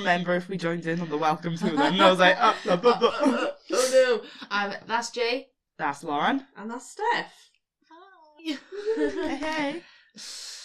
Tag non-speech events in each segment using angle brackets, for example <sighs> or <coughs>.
remember if we joined in on the welcome to them. And I was like, oh, uh, bu- bu- oh no. Um, that's Jay. that's Lauren. And that's Steph. Hi. <laughs> Hey, hey. <laughs>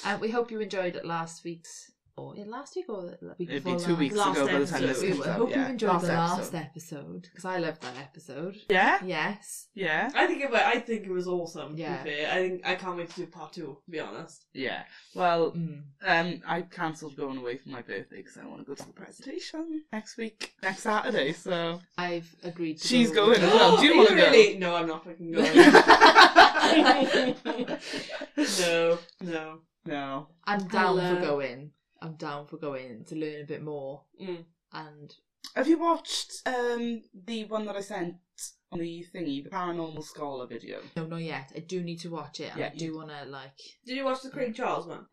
Uh, we hope you enjoyed last week's. Or yeah, last week or week It'd before be two last? weeks Last ago by the time episode. this We comes out. hope Yeah. you enjoyed last the last episode. episode because I loved that episode. Yeah? Yes. Yeah? I think it. wa- I think it was awesome. Yeah. To be fair. I think I can't wait to do part two. To be honest. Yeah. Well, Mm. um, I cancelled going away for my birthday because I want to go to the presentation next week, next Saturday. So I've agreed. To She's go going as well. Do you Are wanna go? really? No, I'm not fucking going. <laughs> <laughs> no, no. no. I'm down I'll, for going. I'm down for going to learn a bit more Mm. and Have you watched um the one that I sent on the thingy, the paranormal scholar video? no, not yet. I do need to watch it. And Yeah, I do you- want to like. Did you watch the Craig Charles one?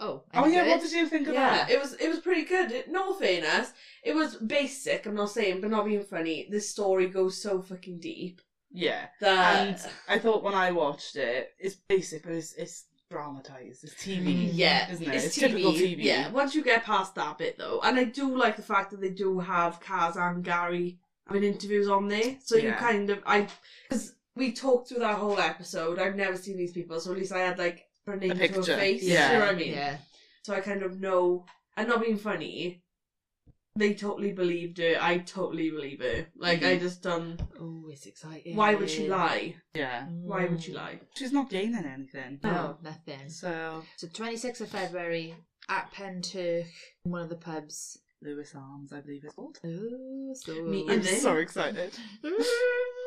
Oh, Oh any yeah, good? what did you think of Yeah, that? it was it was pretty good. It, no fairness, it was basic. I'm not saying, but not being funny. This story goes so fucking deep Yeah. that And I thought when I watched it, it's basic, but it's it's dramatized. It's TV, Mm. yeah, isn't it? It's, It's TV, typical TV. Yeah, once you get past that bit though, and I do like the fact that they do have Kaz and Gary having interviews on there, so you kind of I because we talked through that whole episode. I've never seen these people, so at least I had like a name to a face. yeah. You know what I mean? Yeah. So I kind of know. And not being funny, they totally believed it. I totally believe it. Like I Mhm. just done. Oh, it's exciting. Why would she lie? Yeah. Why would she Mm. lie? She's not gaining anything. No, nothing. So So 26th of February at Pentyrch, in one of the pubs. Lewis Arms, I believe it's called. Oh, so Me I'm Is so excited. <laughs>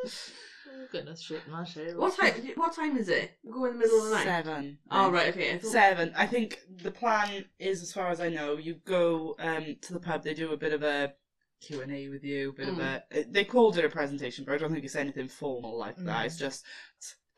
<laughs> oh, goodness, shit, my shoe. What time? <laughs> What time is it? Go in the middle of the night. Seven. Oh right, okay. I thought- Seven. I think the plan is, as far as I know, you go um, to the pub. They do a bit of a Q and A with you. A bit of a. They called it a presentation, but I don't think it's anything formal like that. Mm. It's just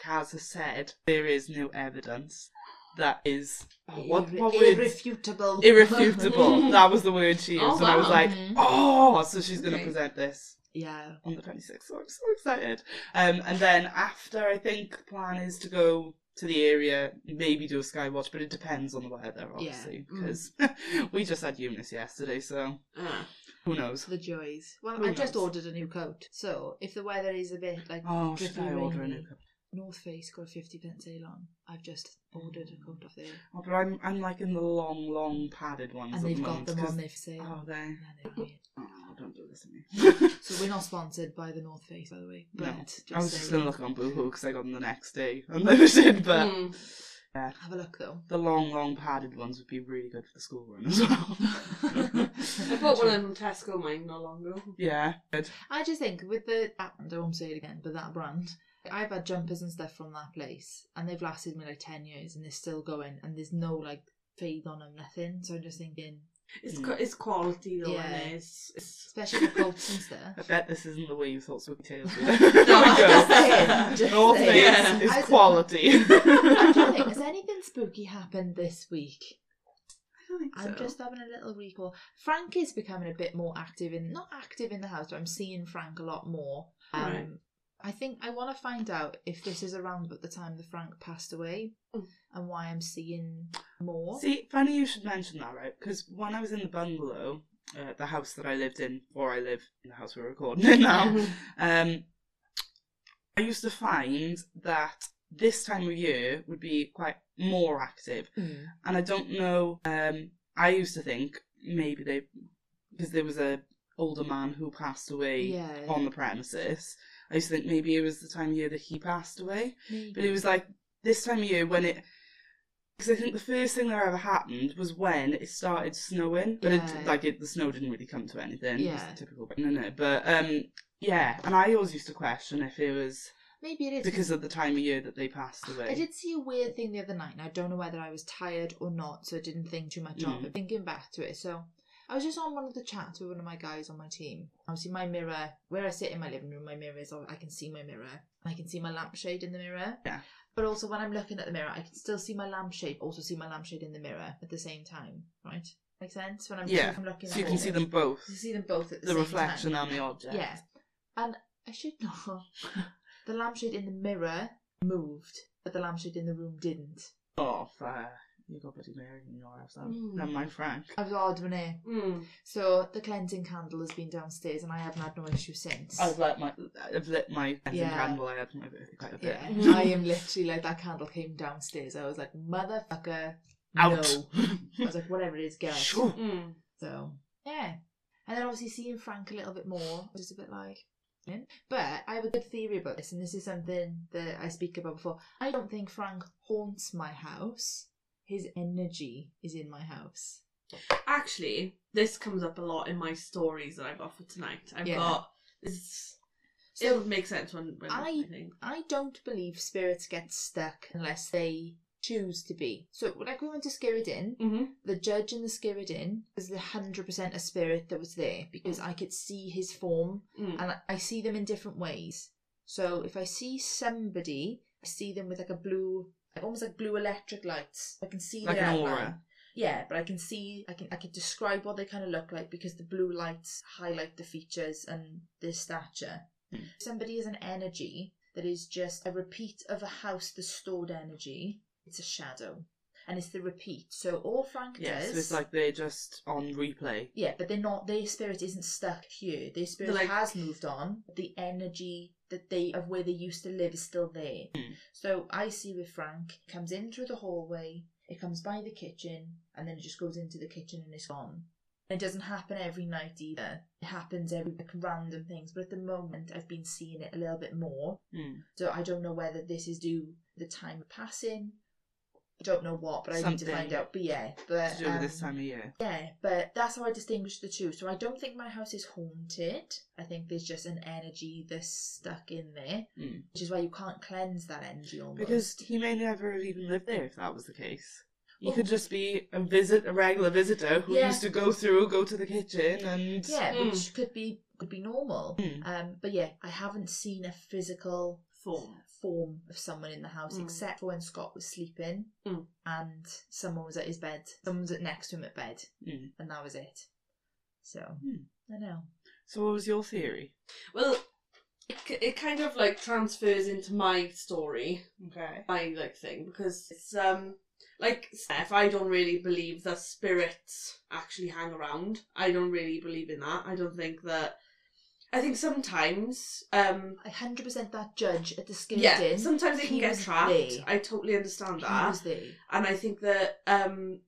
Kaz has said there is no evidence that is oh, what Irre- what word irrefutable. <laughs> irrefutable. that was the word she used, Oh, and I was wow. like, Mhm. oh, so she's going to Okay. present this yeah. on the 26th. So I'm so excited. Um, and then after, I think the plan is to go to the area, maybe do a skywatch, but it depends on the weather, obviously, Mm. because <laughs> we just had Eunice yesterday, so Ah. who knows? The joys. Well, Who I just ordered a new coat, so if the weather is a bit like Oh, should I order a new cup? North Face got a 50% sale on. I've just ordered a coat off there. Oh, but I'm I'm like in the long, long padded ones. And they've the got them on there for sale. Oh, they. And they're great. Don't do this to me. <laughs> So we're not sponsored by the North Face, by the way. But no, just I was just saying. gonna look on Boohoo because I got them the next day <laughs> and never did. But Mm. Have a look though. the long, long padded ones would be really good for the school run as well. <laughs> I bought one of them from Tesco mine not long ago. yeah, good. I just think with the that brand, I won't say it again, but that brand, I've had jumpers and stuff from that place, and they've lasted me like ten years, and they're still going, and there's no like fade on them, nothing. So I'm just thinking, It's Mm. qu- it's quality though, Yeah. and it's, it's especially for coats and I bet this isn't the way you thought Spooky Tales would No, <laughs> just go. saying, just North saying. Yeah. is I was- quality. <laughs> I'm think, has anything spooky happened this week? I am so. just having a little recall. Frank is becoming a bit more active in not active in the house, but I'm seeing Frank a lot more. Um, Right. I think I want to find out if this is around about the time that Frank passed away, Mm. and why I'm seeing more. See, funny you should mention that, right? Because when I was in the bungalow, uh, the house that I lived in, before I live in the house we're recording in <laughs> now, um, I used to find that this time of year would be quite more active. Mm. And I don't know, um, I used to think maybe they, because there was a older man who passed away Yeah, on the premises, I used to think maybe it was the time of year that he passed away. maybe. But it was like this time of year when it. Because I think the first thing that ever happened was when it started snowing, but Yeah. it like it, the snow didn't really come to anything. It was Yeah. typical, isn't it? But um, yeah, and I always used to question if it was maybe it is because of the time of year that they passed away. I did see a weird thing the other night, and I don't know whether I was tired or not, so I didn't think too much of Mm. it. Thinking back to it, so I was just on one of the chats with one of my guys on my team. Obviously, my mirror, where I sit in my living room, my mirror is, I can see my mirror. I can see my lampshade in the mirror. Yeah. But also, when I'm looking at the mirror, I can still see my lampshade, also see my lampshade in the mirror at the same time, right? Make sense? When I'm, Yeah, I'm looking So you can see them both, You see them both at the, the reflection time. and the object. Yeah. And I should know the lampshade in the mirror moved, but the lampshade in the room didn't. Oh, fair. You got Bloody Mary in your house now. Mm. Never mind Frank. I was odd when it. Mm. So the cleansing candle has been downstairs, and I haven't had no issue since. I've lit my I've lit my cleansing Yeah. candle. I had my birthday quite a bit. yeah. <laughs> I am literally like that candle came downstairs. I was like, motherfucker, Out. no. I was like, whatever it is, get out. Sure. Mm. So yeah, and then obviously seeing Frank a little bit more, just a bit like. But I have a good theory about this, and this is something that I speak about before. I don't think Frank haunts my house. His energy is in my house. Actually, this comes up a lot in my stories that I've for tonight. I've Yeah. got this. So- it would make sense when, when I, I- think. I don't believe spirits get stuck unless they choose to be. So, like we went to Skirrid Inn, Mm-hmm. the judge in the Skirrid Inn was the hundred percent a spirit that was there because I could see his form Mm. and I- I see them in different ways. So if I see somebody, I see them with like a blue, almost like blue electric lights. I can see Like their an outline. aura. Yeah, but I can see, I can, I can describe what they kind of look like because the blue lights highlight the features and their stature. Hmm. Somebody is an energy that is just a repeat of a house the stored energy. It's a shadow, and it's the repeat. So all Frank Yeah, does, so it's like they're just on replay. yeah, but they're not. Their spirit isn't stuck here. Their spirit They're like- has moved on. But the energy that they of where they used to live is still there. Mm. So I see with Frank, it comes in through the hallway. It comes by the kitchen, and then it just goes into the kitchen and it's gone. It doesn't happen every night either. It happens every like, random things. But at the moment, I've been seeing it a little bit more. Mm. So I don't know whether this is due the time passing. I don't know what, but I need to Something find out. But yeah, but To do with this um, time of year. yeah, but that's how I distinguish the two. So I don't think my house is haunted. I think there's just an energy that's stuck in there, Mm. which is why you can't cleanse that energy almost. Because he may never have even lived there if that was the case. He Well- could just be a visit, a regular visitor who Yeah. used to go through, go to the kitchen, and yeah, Mm. which could be could be normal. Mm. Um, but yeah, I haven't seen a physical Form. Form of someone in the house Mm. except for when Scott was sleeping Mm. and someone was at his bed. Someone was at next to him at bed, Mm. and that was it. So Mm. I know. So, what was your theory? Well, it, it kind of like transfers into my story, Okay. my like thing, because it's um like Steph, I don't really believe that spirits actually hang around. I don't really believe in that. I don't think that. I think sometimes, um, I hundred percent that judge at the skin yeah, din. sometimes they he can get trapped. there. I totally understand He that. was there. and I think that um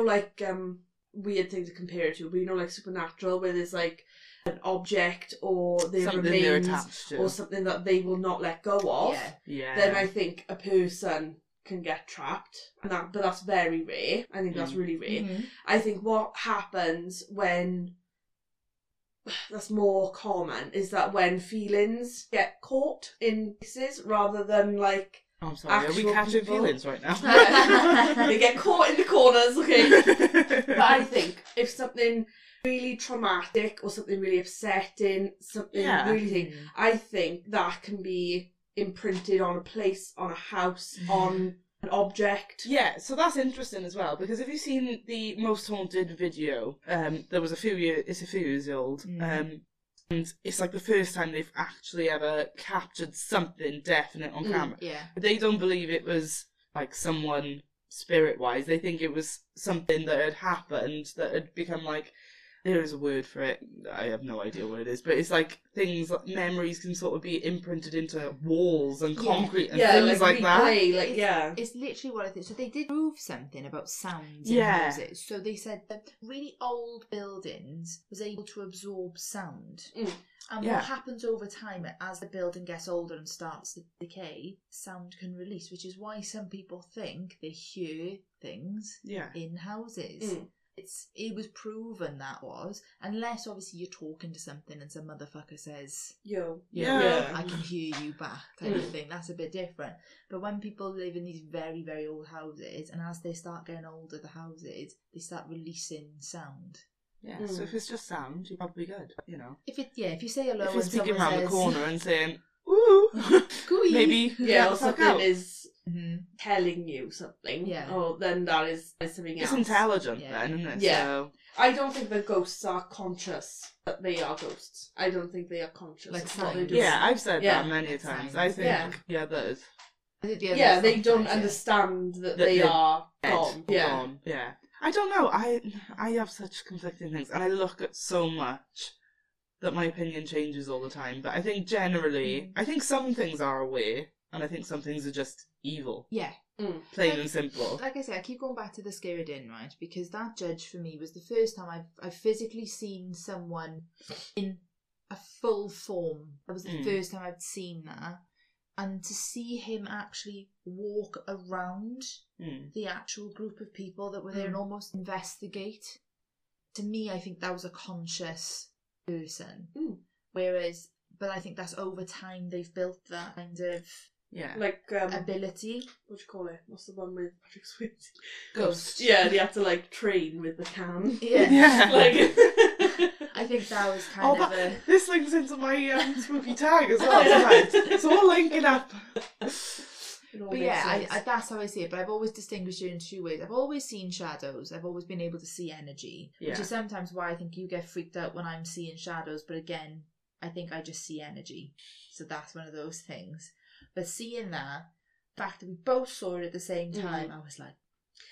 like um weird thing to compare it to, but you know like supernatural where there's like an object or there Something they're remains attached to. or something that they will not let go of, Yeah. yeah. then I think a person can get trapped. And that but that's very rare. I think that's Mm. really rare. Mhm. I think what happens when that's more common is that when feelings get caught in pieces rather than like Oh, I'm sorry. Are we catching people. feelings right now? <laughs> they get caught in the corners, okay? <laughs> But I think if something really traumatic or something really upsetting, something Yeah. really thing. I think that can be imprinted on a place, on a house, on an object. Yeah, so that's interesting as well because have you seen the most haunted video? Um, there was a few years. It's a few years old. Mm. Um, and it's like the first time they've actually ever captured something definite on Mm. camera. Yeah. They don't believe it was like someone spirit wise. They think it was something that had happened that had become like. There is a word for it. I have no idea what it is, but it's like things like memories can sort of be imprinted into walls and Yeah. concrete and yeah, things like, that. replay, like It's- yeah. It's literally what I think. So they did prove something about sounds Yeah. in houses. So they said that really old buildings was able to absorb sound. Mm. And Yeah. what happens over time as the building gets older and starts to decay, sound can release, which is why some people think they hear things Yeah. in houses. Mm. It's it was proven that was unless obviously you're talking to something and some motherfucker says Yo. you know, Yeah. I can hear you back type of Mm. thing. That's a bit different. But when people live in these very, very old houses, and as they start getting older, the houses, they start releasing sound. Yeah, so Mm. if it's just sound, you're probably good, you know. If it, yeah, if you say hello if you're speaking around says, the corner and saying, "Ooh," <laughs> maybe Yeah, get or the something out. is Mhm. telling you something. Yeah. Oh, then that is, is something It's else. intelligent Yeah. then, isn't it? Yeah. So, I don't think that ghosts are conscious that they are ghosts. I don't think they are conscious Like of what they're doing. yeah, I've said Yeah. that many a times. Signs. I think, Yeah. yeah, that is. I think the other yeah, they don't yeah. understand that, That they they're dead gone. Yeah. gone. yeah. I don't know. I I have such conflicting things, and I look at so much that my opinion changes all the time. But I think generally, Mm. I think some things are away, and I think some things are just evil, Yeah, plain Like- and simple. like I say, I keep going back to the Skirrid Inn, right? Because that judge for me was the first time I've I've physically seen someone in a full form. That was the Mm. first time I'd seen that, and to see him actually walk around Mm. the actual group of people that were there and Mm. almost investigate. To me, I think that was a conscious person. Mm. Whereas, but I think that's over time they've built that kind of Yeah. Like um, ability. what do you call it? What's the one with Patrick Swayze? Ghost. <laughs> Yeah, they have to like train with the can. Yeah. <laughs> Yeah. like <laughs> I think that was kind Oh, of but a. this links into my um, spooky tag as well tonight. It's all linking up. It all But yeah, I. I, that's how I see it. But I've always distinguished it in two ways. I've always seen shadows. I've always been able to see energy, Yeah. which is sometimes why I think you get freaked out when I'm seeing shadows. But again, I think I just see energy. So that's one of those things. But seeing that, the fact that we both saw it at the same Mm. time, I was like,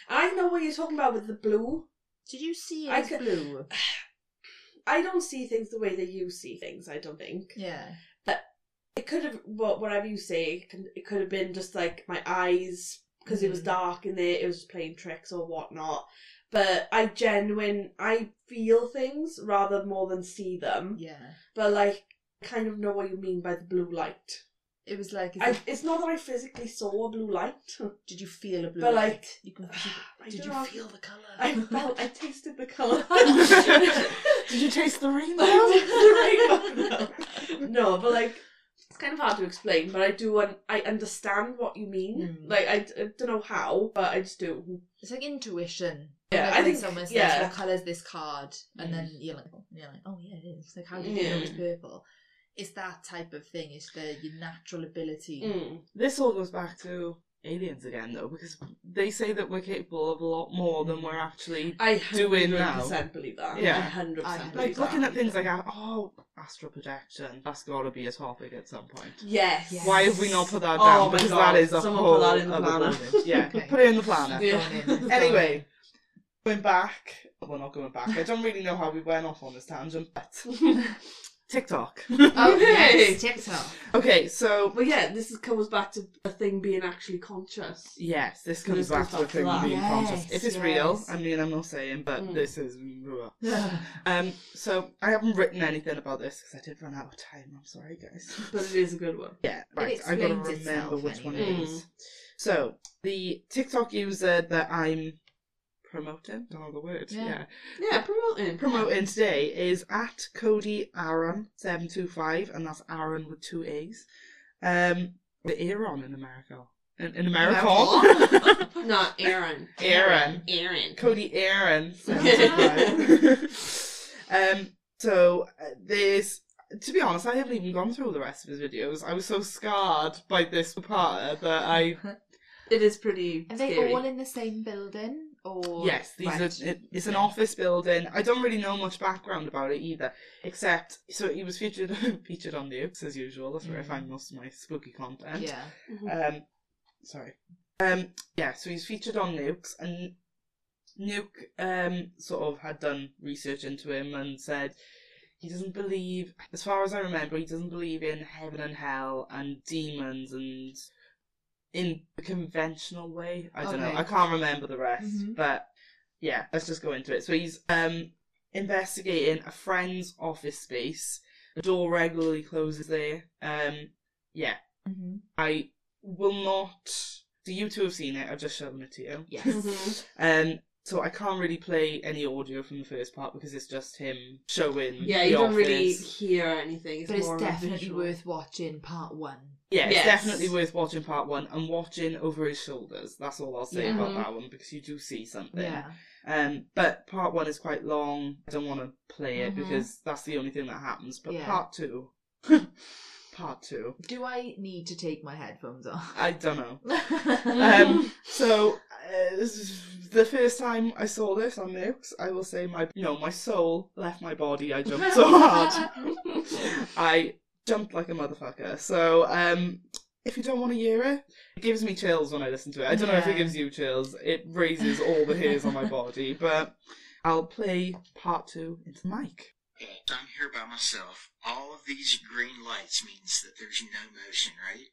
I know what you're talking about with the blue. "Did you see it I as ca- blue?" <sighs> I don't see things the way that you see things. I don't think Yeah, But it could have. Well, whatever you say, it, can, it could have been just like my eyes because it was Mm. dark in there. It was just playing tricks or whatnot. But I genuine, I feel things rather more than see them. yeah. But like, kind of know what you mean by the blue light. It was like, I, it- it's not that I physically saw a blue light. <laughs> did you feel a blue but, light? like, you can, <sighs> I did don't you know. feel the color? I felt, I tasted the colour. <laughs> <laughs> Did you taste the rainbow? no. no, but like it's kind of hard to explain. But I do, un- I understand what you mean. Mm. Like I don't know how, but I just do. It's like intuition. Yeah, Like I think- someone says, yeah. "What color is this card?" and Mm. then you're like, oh, you're like, "Oh yeah, it is." Like, how do you know it was purple? It's that type of thing. It's the your natural ability. Mm. This all goes back to aliens again, though, because they say that we're capable of a lot more than we're actually. I Doing hundred now. percent believe that. Yeah. I hundred I percent believe Like believe looking that. at things like oh, astral projection. That's got to be a topic at some point. Yes. Yes. Why have we not put that Oh down? my because God, that is a someone whole put that in the other planner. Yeah, Okay. <laughs> put it in the planner. Yeah. Going in, it's going Anyway, in. going back. Well, not going back. I don't really know how we went off on this tangent, but <laughs> TikTok. <laughs> Oh Okay. yes, TikTok. okay, so But yeah, this is, comes back to a thing being actually conscious. yes, this This comes goes back to a back to thing that. being conscious. Yes, If it's real, yes. I mean, I'm not saying, but Mm. this is. <sighs> Um, so I haven't written anything about this because I did run out of time. I'm sorry, guys. <laughs> But it is a good one. Yeah, right. I gotta explains remember itself which one it anyway. is. So the TikTok user that I'm promoting, don't know the word. Yeah. Yeah, Yeah, promoting. promoting today is at Cody Aaron seven two five, and that's Aaron with two A's. Um, the Aaron in America. In, in America. <laughs> Not Aaron. Aaron. Aaron. Cody Aaron. 725. <laughs> um, so uh, there's, to be honest, I haven't even gone through all the rest of his videos. I was so scarred by this part that I. It is pretty Are they scary. all in the same building? Or Yes, these Right. are. It, it's an office building. I don't really know much background about it either, except so he was featured <laughs> featured on Nukes as usual. That's where I Mm. find most of my spooky content. Yeah. Um, sorry. Um, yeah, so he's featured on Nukes, and Nuke um sort of had done research into him and said he doesn't believe, as far as I remember, he doesn't believe in heaven and hell and demons and in the conventional way. I don't know. I can't remember the rest, Mhm. but yeah, let's just go into it. So he's um investigating a friend's office space. The door regularly closes there. Um, yeah, hmm I will not. So you two have seen it. I've just shown it to you. Yes. <laughs> Mhm. Um, so I can't really play any audio from the first part because it's just him showing. Yeah, the you don't office. really hear anything. It's But it's more of definitely visual. worth watching part one. Yeah, it's Yes. definitely worth watching part one and watching over his shoulders. That's all I'll say Yeah. about Mhm. that one because you do see something. Yeah. Um, but part one is quite long. I don't want to play it Mhm. because that's the only thing that happens. But Yeah. part two, <laughs> part two, Do I need to take my headphones off? I don't know. Mm-hmm. <laughs> Um, so uh, this is the first time I saw this on Nukes, I will say my you know my soul left my body. I jumped so hard. <laughs> I jumped like a motherfucker. So um, if you don't want to hear it, it gives me chills when I listen to it. I don't know if it gives you chills. It raises all the hairs on my <laughs> body, but I'll play part two into the mic. I'm here by myself. All of these green lights means that there's no motion, right?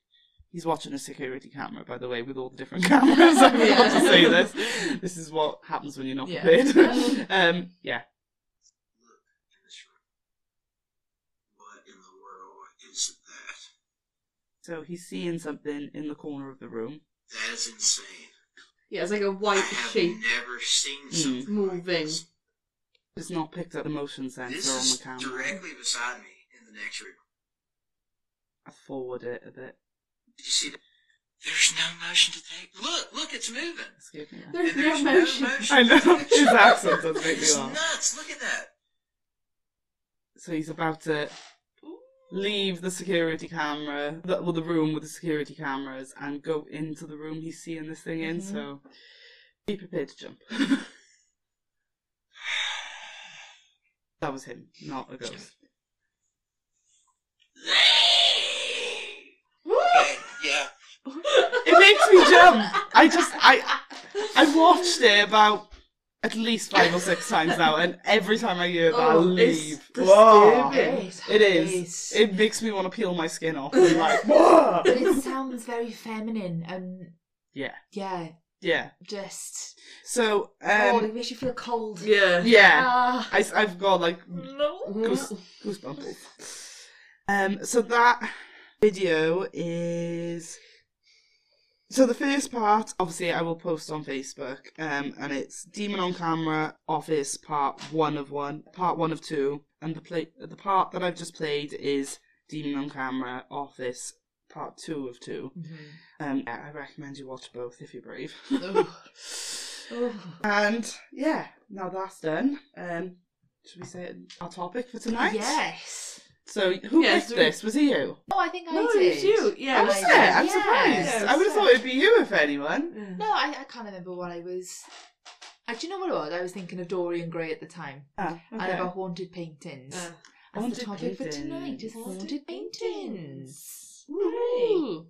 He's watching a security camera, by the way, with all the different <laughs> cameras. I forgot Yeah. to say this. This is what happens when you're not Yeah. prepared. <laughs> um, yeah. Look in this room. What in the world is that? So he's seeing something in the corner of the room. That is insane. Yeah, it's like a white have shape. never seen Mm. something like Moving. this. It's not picked up the motion sensor This on the camera. directly beside me in the next room. I forward it a bit. Did you see that? There's no motion to take. Look, look, it's moving. Excuse me. There's there's no no motion. motion. I know. to take. His accent does make me It's laugh. nuts. Look at that. So he's about to leave the security camera, the, well, the room with the security cameras, and go into the room he's seeing this thing in. Mhm. So be prepared to jump. <laughs> that was him, not a ghost. Yeah. It makes me jump. I just, I, I watched it about at least five or six times now, and every time I hear that, I Oh, it's leave. disturbing. Whoa. It's- It is. It makes me want to peel my skin off. I'm like, <laughs> whoa. but it sounds very feminine and Yeah, yeah, yeah. just So, oh, um, it makes you feel cold. Yeah. yeah, Ah, I, have got like no. goose, goosebumps. Um, so that video is. So the first part, obviously, I will post on Facebook, um, and it's Demon on Camera Office Part One of One, Part One of Two, and the play the part that I've just played is Demon on Camera Office Part Two of Two. Um, yeah, I recommend you watch both if you're brave. Oh. Oh. <laughs> and yeah, now that's done. Um, should we say our topic for tonight? Yes. So who Yes, picked we- this? Was it you? Oh, I think I No, did. it's you. Yeah, I was I there. did. I'm Yeah. surprised. Yeah, I would have thought it'd be you if anyone. Yeah. No, I, I can't remember what I was. Uh, do you know what it was? I was thinking of Dorian Gray at the time Ah, and okay. about haunted paintings. Uh, and Haunted the topic for tonight is paintings. haunted paintings. Hooray. Ooh.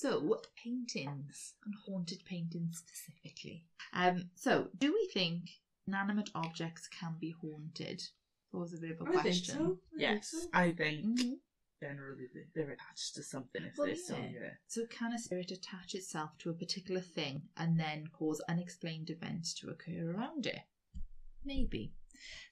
So, paintings and haunted paintings specifically. Um, so, do we think inanimate objects can be haunted? That was a bit of a I think question. so. I think Yes, so. I think Mhm. generally they- they're attached to something if Well, they're still here. So, can a spirit attach itself to a particular thing and then cause unexplained events to occur around it? Maybe.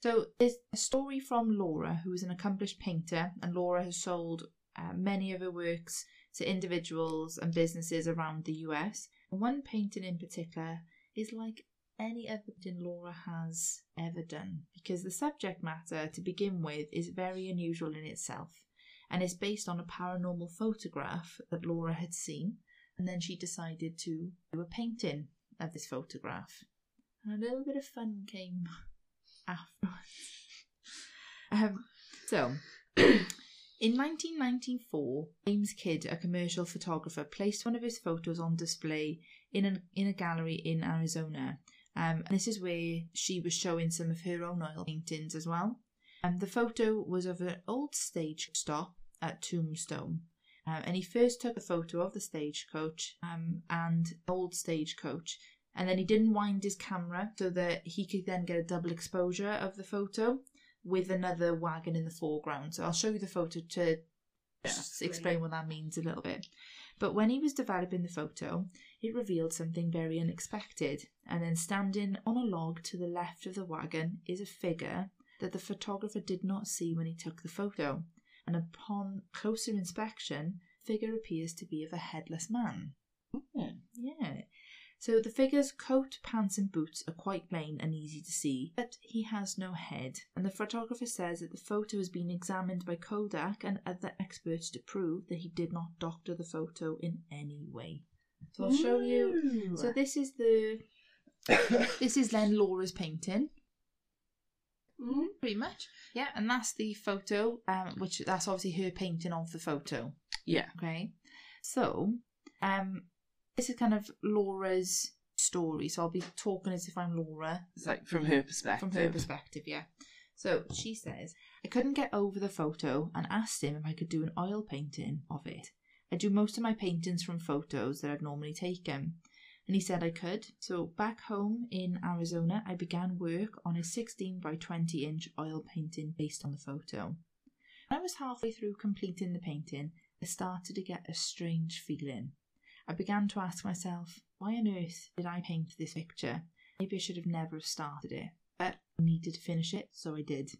So, there's a story from Laura, who is an accomplished painter, and Laura has sold uh, many of her works to individuals and businesses around the US. One painting in particular is like any other painting Laura has ever done because the subject matter, to begin with, is very unusual in itself and it's based on a paranormal photograph that Laura had seen, and then she decided to do a painting of this photograph. And a little bit of fun came <laughs> afterwards. um, so, <clears throat> in 1994, James Kidd, a commercial photographer, placed one of his photos on display in a, in a gallery in Arizona. Um, and this is where she was showing some of her own oil paintings as well. Um, the photo was of an old stage stop at Tombstone. Um, and he first took a photo of the stagecoach um, and old stagecoach. And then he didn't wind his camera so that he could then get a double exposure of the photo with another wagon in the foreground. So I'll show you the photo to Yeah. explain what that means a little bit. But when he was developing the photo, it revealed something very unexpected. And then standing on a log to the left of the wagon is a figure that the photographer did not see when he took the photo. And upon closer inspection, figure appears to be of a headless man. Hmm. Yeah. So the figure's coat, pants, and boots are quite plain and easy to see, but he has no head. And the photographer says that the photo has been examined by Kodak and other experts to prove that he did not doctor the photo in any way. So I'll show you. So this is the. <coughs> this is then Laura's painting, Mhm. pretty much. Yeah, and that's the photo, um, which that's obviously her painting of the photo. yeah. Okay. So, um, this is kind of Laura's story. So I'll be talking as if I'm Laura It's like from her perspective. from her perspective, yeah. So she says, I couldn't get over the photo and asked him if I could do an oil painting of it. I do most of my paintings from photos that I've normally taken. And he said I could. So back home in Arizona, I began work on a 16 by 20 inch oil painting based on the photo. When I was halfway through completing the painting, I started to get a strange feeling. I began to ask myself, why on earth did I paint this picture? Maybe I should have never started it. But I needed to finish it, so I did.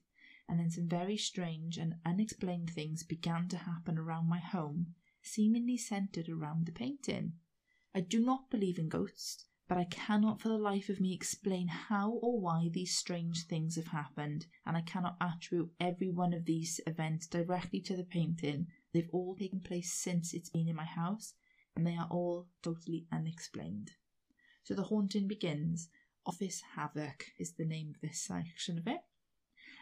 And then some very strange and unexplained things began to happen around my home, seemingly centered around the painting. I do not believe in ghosts, but I cannot for the life of me explain how or why these strange things have happened, and I cannot attribute every one of these events directly to the painting. They've all taken place since it's been in my house, and they are all totally unexplained. So the haunting begins. Office Havoc is the name of this section of it.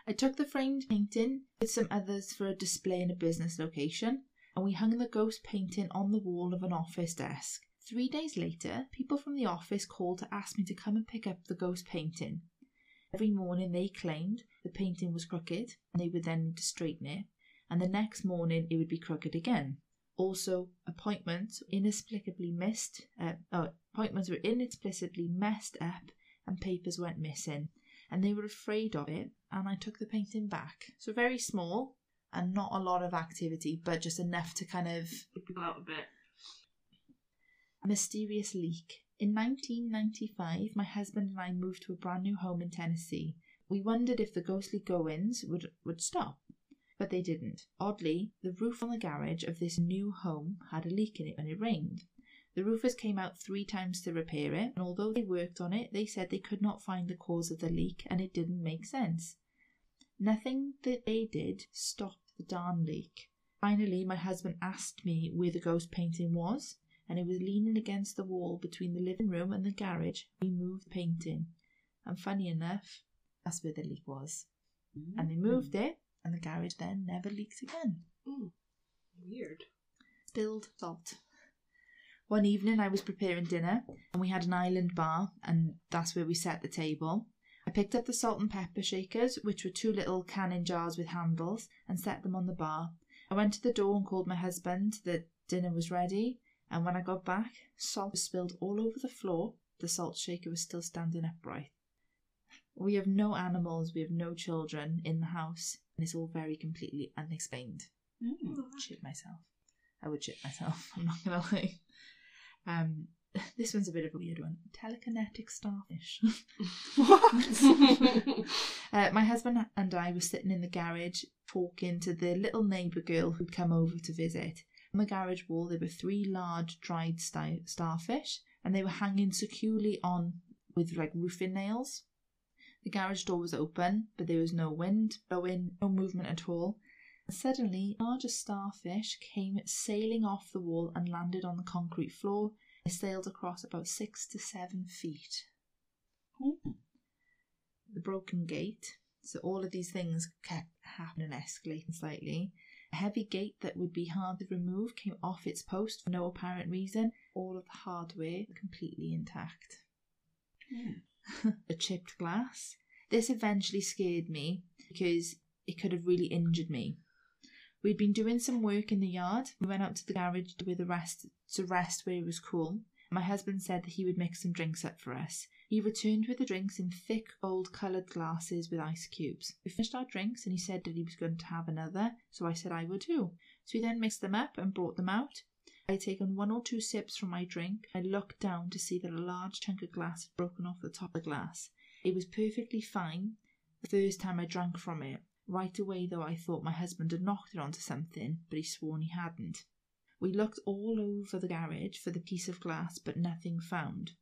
I took the framed painting with some others for a display in a business location, and we hung the ghost painting on the wall of an office desk. Three days later, people from the office called to ask me to come and pick up the ghost painting. Every morning they claimed the painting was crooked and they would then straighten it, and the next morning it would be crooked again. Also, appointments inexplicably missed. Uh, oh, appointments were inexplicably messed up, and papers went missing. And they were afraid of it, and I took the painting back. So very small, and not a lot of activity, but just enough to kind of People out a bit. a mysterious leak. In 1995, my husband and I moved to a brand new home in Tennessee. We wondered if the ghostly goings would, would stop, but they didn't. Oddly, the roof on the garage of this new home had a leak in it when it rained. The roofers came out three times to repair it, and although they worked on it, they said they could not find the cause of the leak and it didn't make sense. Nothing that they did stopped the darn leak. Finally, my husband asked me where the ghost painting was, and it was leaning against the wall between the living room and the garage. We moved the painting, and funny enough, that's where the leak was. And they moved it, and the garage then never leaked again. Weird. Spilled salt. One evening, I was preparing dinner, and we had an island bar, and that's where we set the table. I picked up the salt and pepper shakers, which were two little canning jars with handles, and set them on the bar. I went to the door and called my husband that dinner was ready, and when I got back, salt was spilled all over the floor. The salt shaker was still standing upright. We have no animals, we have no children in the house, and it's all very completely unexplained. Mm. Shit myself. I would shit myself, <laughs> I'm not gonna lie. Um, <laughs> this one's a bit of a weird one. Telekinetic starfish. <laughs> uh, my husband and I were sitting in the garage talking to the little neighbour girl who'd come over to visit. On the garage wall, there were three large dried sti- starfish, and they were hanging securely on with like roofing nails. The garage door was open, but there was no wind blowing, no movement at all. Suddenly, a larger starfish came sailing off the wall and landed on the concrete floor. It sailed across about six to seven feet. Mm. The broken gate. So all of these things kept happening, escalating slightly. A heavy gate that would be hard to remove came off its post for no apparent reason. All of the hardware completely intact. <laughs> a chipped glass. This eventually scared me because it could have really injured me. We'd been doing some work in the yard. We went out to the garage with the rest to rest where it was cool. My husband said that he would mix some drinks up for us. He returned with the drinks in thick old coloured glasses with ice cubes. We finished our drinks and he said that he was going to have another, so I said I would too. So we then mixed them up and brought them out. I had taken one or two sips from my drink. I looked down to see that a large chunk of glass had broken off the top of the glass. It was perfectly fine the first time I drank from it. Right away, though, I thought my husband had knocked it onto something, but he swore he hadn't. We looked all over the garage for the piece of glass, but nothing found.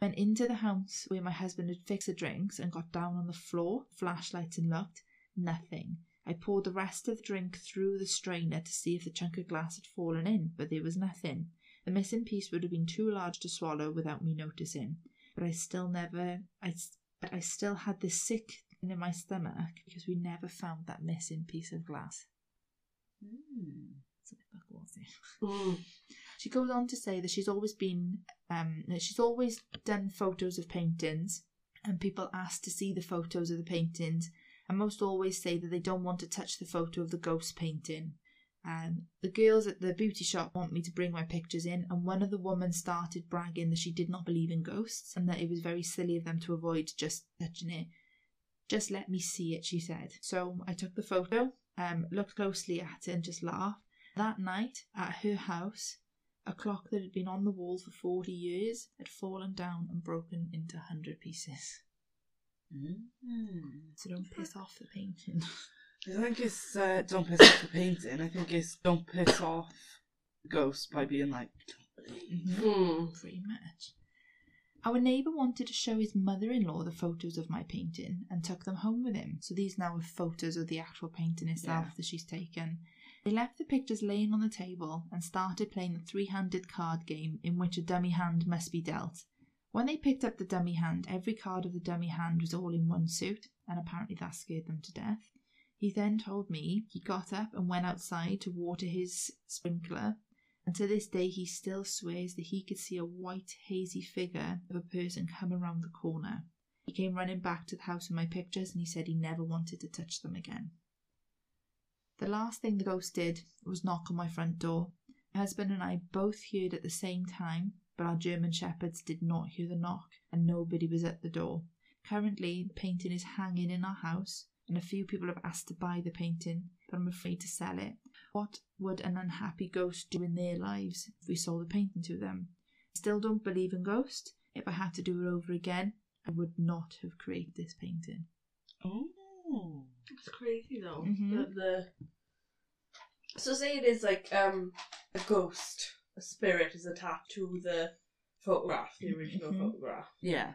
Went into the house where my husband had fixed the drinks and got down on the floor, flashlights and looked. Nothing. I poured the rest of the drink through the strainer to see if the chunk of glass had fallen in, but there was nothing. The missing piece would have been too large to swallow without me noticing. But I still never, I, but I still had this sick in my stomach because we never found that missing piece of glass. Mm. So what was it? She goes on to say that she's always been, um, she's always done photos of paintings, and people ask to see the photos of the paintings and most always say that they don't want to touch the photo of the ghost painting. And the girls at the beauty shop want me to bring my pictures in, and one of the women started bragging that she did not believe in ghosts and that it was very silly of them to avoid just touching it. Just let me see it, she said. So I took the photo, um, looked closely at it, and just laughed. That night, at her house, a clock that had been on the wall for 40 years had fallen down and broken into a hundred pieces. Mm. So don't piss off the painting. <laughs> I don't think it's uh, don't piss off the painting. I think it's don't piss off the ghost by being like, don't believe. Hmm. Pretty much. Our neighbour wanted to show his mother in law the photos of my painting and took them home with him. So these now are photos of the actual painting itself Yeah. that she's taken. They left the pictures laying on the table and started playing the three handed card game in which a dummy hand must be dealt. When they picked up the dummy hand, every card of the dummy hand was all in one suit, and apparently that scared them to death. He then told me he got up and went outside to water his sprinkler and to this day he still swears that he could see a white, hazy figure of a person come around the corner. He came running back to the house with my pictures and he said he never wanted to touch them again. The last thing the ghost did was knock on my front door. My husband and I both heard at the same time, but our German shepherds did not hear the knock and nobody was at the door. Currently, the painting is hanging in our house, and a few people have asked to buy the painting, but I'm afraid to sell it. What would an unhappy ghost do in their lives if we sold the painting to them? I still don't believe in ghosts. If I had to do it over again, I would not have created this painting. Oh. that's crazy though. Mhm. The, the so say it is like um a ghost, a spirit is attached to the photograph, the original Mhm. photograph. Yeah.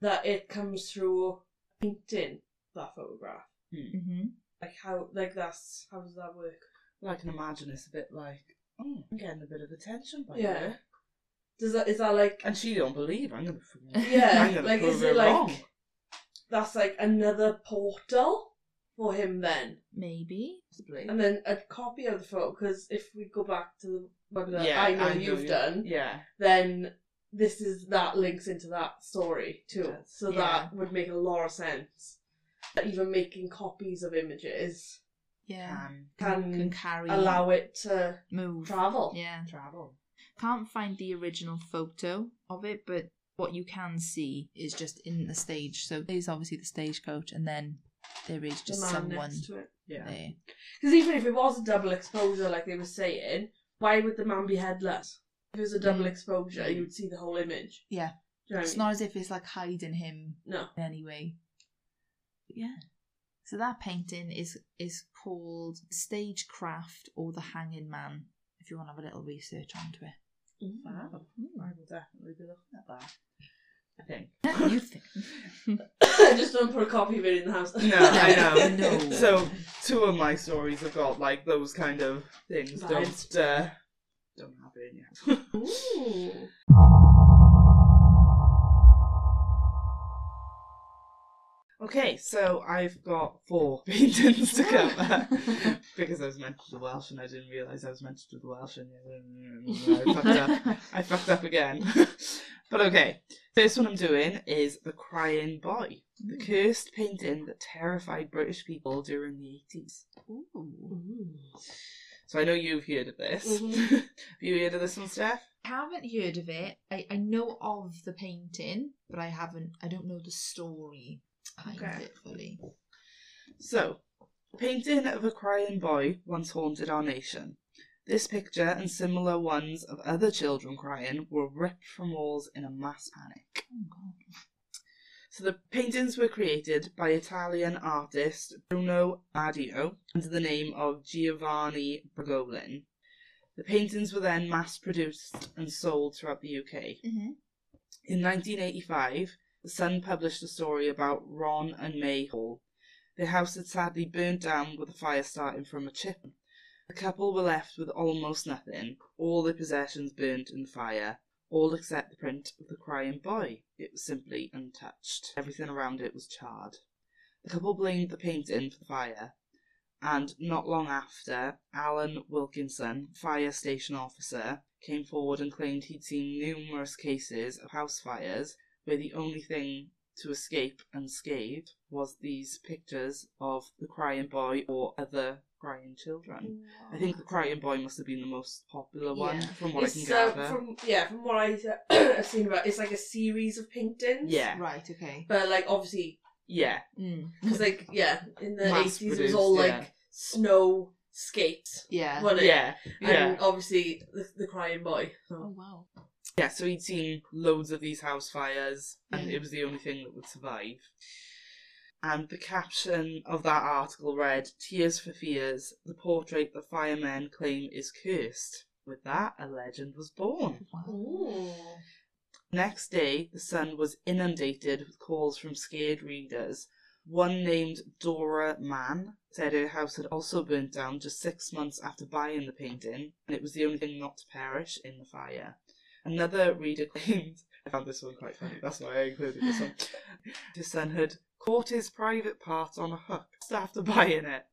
That it comes through painting that photograph. Mm-hmm. Like how like that's how does that work? Well, I can imagine it's a bit like, oh, I'm getting a bit of attention by Yeah. her. Does that is that like And she don't believe. I'm gonna. Yeah, I'm gonna like, prove is it like- wrong. that's like another portal for him then? Maybe. Possibly. And then a copy of the photo because if we go back to the one that yeah, I know you've you- done, Yeah. then this is that links into that story too. Yes. So Yeah. that would make a lot of sense. That Even making copies of images Yeah. Can can, Can carry. allow it to move. travel. Yeah. travel. Can't find the original photo of it, but what you can see is just in the stage. So there's obviously the stagecoach, and then there is just man someone to it. Yeah. there. Because even if it was a double exposure, like they were saying, why would the man be headless? If it was a double Mm. exposure, you would see the whole image. Yeah. You know what I It's mean? not as if it's like hiding him No. in any way. But yeah. So that painting is is called Stagecraft or the Hanging Man. If you want to have a little research onto it. Wow. I will definitely be looking at that. I think. <laughs> you think? <laughs> Just don't put a copy of it in the house. No, <laughs> I know. No. So two of my stories have got like those kind of things. Vibes. Don't uh, don't have it in yet. Ooh. okay, so I've got four paintings to cover because I was meant to do the Welsh and I didn't realise I was meant to do the Welsh and I fucked up. I fucked up again. but okay, first one I'm doing is The Crying Boy, the cursed painting that terrified British people during the 80s. Ooh. So I know you've heard of this. Mhm. <laughs> Have you heard of this one, Steph? I haven't heard of it. I, I know of the painting, but I haven't. I don't know the story behind Okay. it fully. So, the painting of a crying boy once haunted our nation. This picture and similar ones of other children crying were ripped from walls in a mass panic. Oh. So the paintings were created by Italian artist Bruno Adio under the name of Giovanni Bragolin. The paintings were then mass produced and sold throughout the UK. Mm-hmm. In 1985, The Sun published a story about Ron and May Hall. Their house had sadly burnt down with a fire starting from a chimney. The couple were left with almost nothing, all their possessions burnt in the fire, all except the print of the crying boy. It was simply untouched. Everything around it was charred. The couple blamed the painting for the fire, and not long after, Alan Wilkinson, fire station officer, came forward and claimed he'd seen numerous cases of house fires where the only thing to escape unscathed was these pictures of the crying boy or other crying children. I think the crying boy must have been the most popular one Yeah. from what I It's, can uh, gather. from yeah, from what I, I've <clears throat> seen about, it's like a series of paintings. Yeah, Right, okay. but like obviously, yeah, Mm. because like yeah, in the Mass eighties it was all produced, like yeah. snow skates. Yeah. wasn't it? yeah, yeah. And obviously the, the crying boy. Oh wow. Yeah, so he'd seen loads of these house fires, and Yeah. it was the only thing that would survive. And the caption of that article read, Tears for Fears, the portrait the firemen claim is cursed. With that, a legend was born. Ooh. Next day, the Sun was inundated with calls from scared readers. One named Dora Mann said her house had also burnt down just six months after buying the painting, and it was the only thing not to perish in the fire. Another reader <laughs> claimed, I found this one quite funny, that's why I included this one. <laughs> His son had caught his private parts on a hook just after buying it.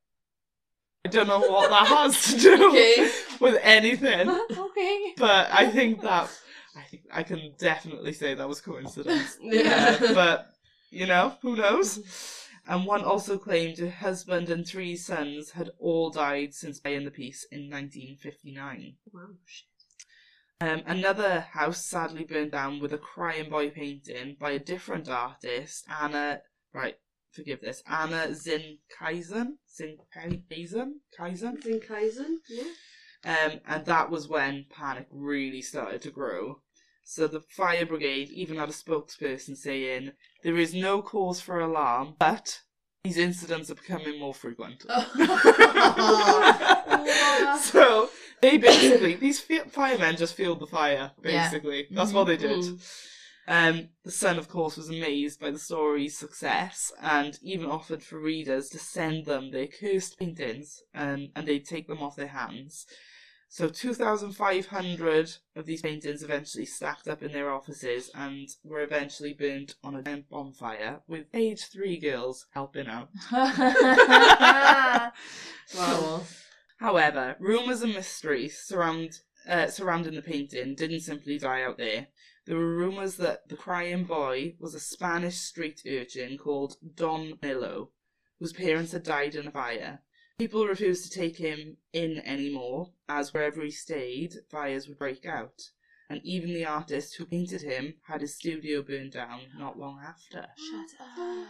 I don't know what that has to do <laughs> Okay. with anything. <laughs> okay. But I think that I think I can definitely say that was coincidence. <laughs> Yeah. Uh, but you know, who knows? And one also claimed her husband and three sons had all died since buying the piece in 1959. Wow, shit. Um, another house sadly burned down with a crying boy painting by a different artist, Anna. Right, forgive this, Anna Zinkeisen. Zinkeisen? Kaisen? Zinkeisen? Yeah. Um, and that was when panic really started to grow. So the fire brigade even had a spokesperson saying, There is no cause for alarm, but these incidents are becoming more frequent. <laughs> <laughs> so they basically, these firemen just fueled the fire, Yeah. basically. That's what they did. Mm. Um, the Sun, of course, was amazed by the story's success and even offered for readers to send them their cursed paintings and, and they'd take them off their hands. So 2,500 of these paintings eventually stacked up in their offices and were eventually burnt on a giant bonfire with Page three girls helping out. <laughs> <laughs> Wow. However, rumours and mysteries surround, uh, surrounding the painting didn't simply die out there. There were rumours that the crying boy was a Spanish street urchin called Don Nilo, whose parents had died in a fire. People refused to take him in anymore, as wherever he stayed, fires would break out. And even the artist who painted him had his studio burned down not long after. Shut up.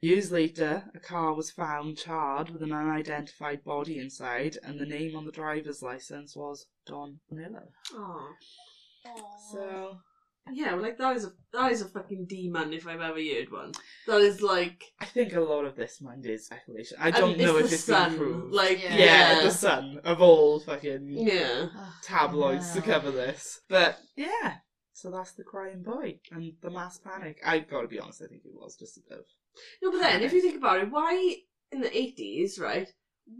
Years later, a car was found charred with an unidentified body inside, and the name on the driver's license was Don Nilo. Aw. So Yeah, well, like that is a that is a fucking demon if I've ever heard one. That is like I think a lot of this mind is speculation. I don't know it's if the it's sun. been proved. Like Yeah. yeah, yeah, the sun of all fucking yeah. tabloids to cover this. But yeah, so that's the crying boy and the mass panic. I've got to be honest, I think it was just a bit of No, but then if you think about it, why in the eighties, right?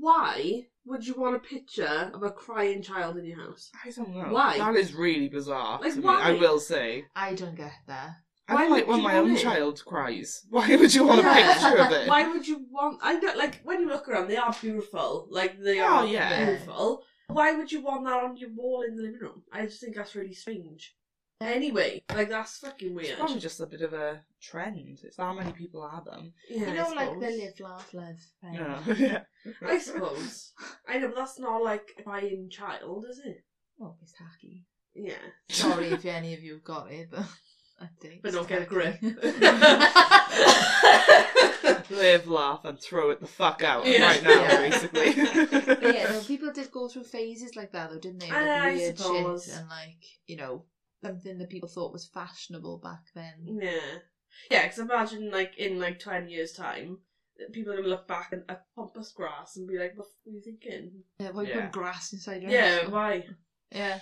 Why would you want a picture of a crying child in your house? I don't know. Why? That is really bizarre Like, to me. why? I will say. I don't get that. I Why don't like would when my own it? child cries. <laughs> Why would you want Yeah. a picture of it? Why would you want? I don't like when you look around. They are beautiful. Like they Oh, are yeah. beautiful. Why would you want that on your wall in the living room? I just think that's really strange. Anyway, like that's fucking weird. It's weird. probably just a bit of a trend. It's how many people have them. Yeah, you know, I like the live, laugh, love. Right? Yeah. <laughs> yeah. I suppose. I know, but that's not like a crying child, is it? Oh, it's tacky. Yeah. Sorry if <laughs> any of you have got it, but <laughs> I think. But it's don't get a grip. <laughs> Live, laugh, and throw it the fuck out Yeah. right now, Yeah. basically. But yeah, no, people did go through phases like that, though, didn't they? Like I weird suppose. shit and like you know something that people thought was fashionable back then. yeah. Yeah, because imagine, like, in like 20 years' time, people are going to look back at, at Pampas Grass and be like, what were you thinking? Yeah, why Yeah. put grass inside your Yeah, house? why? Yeah.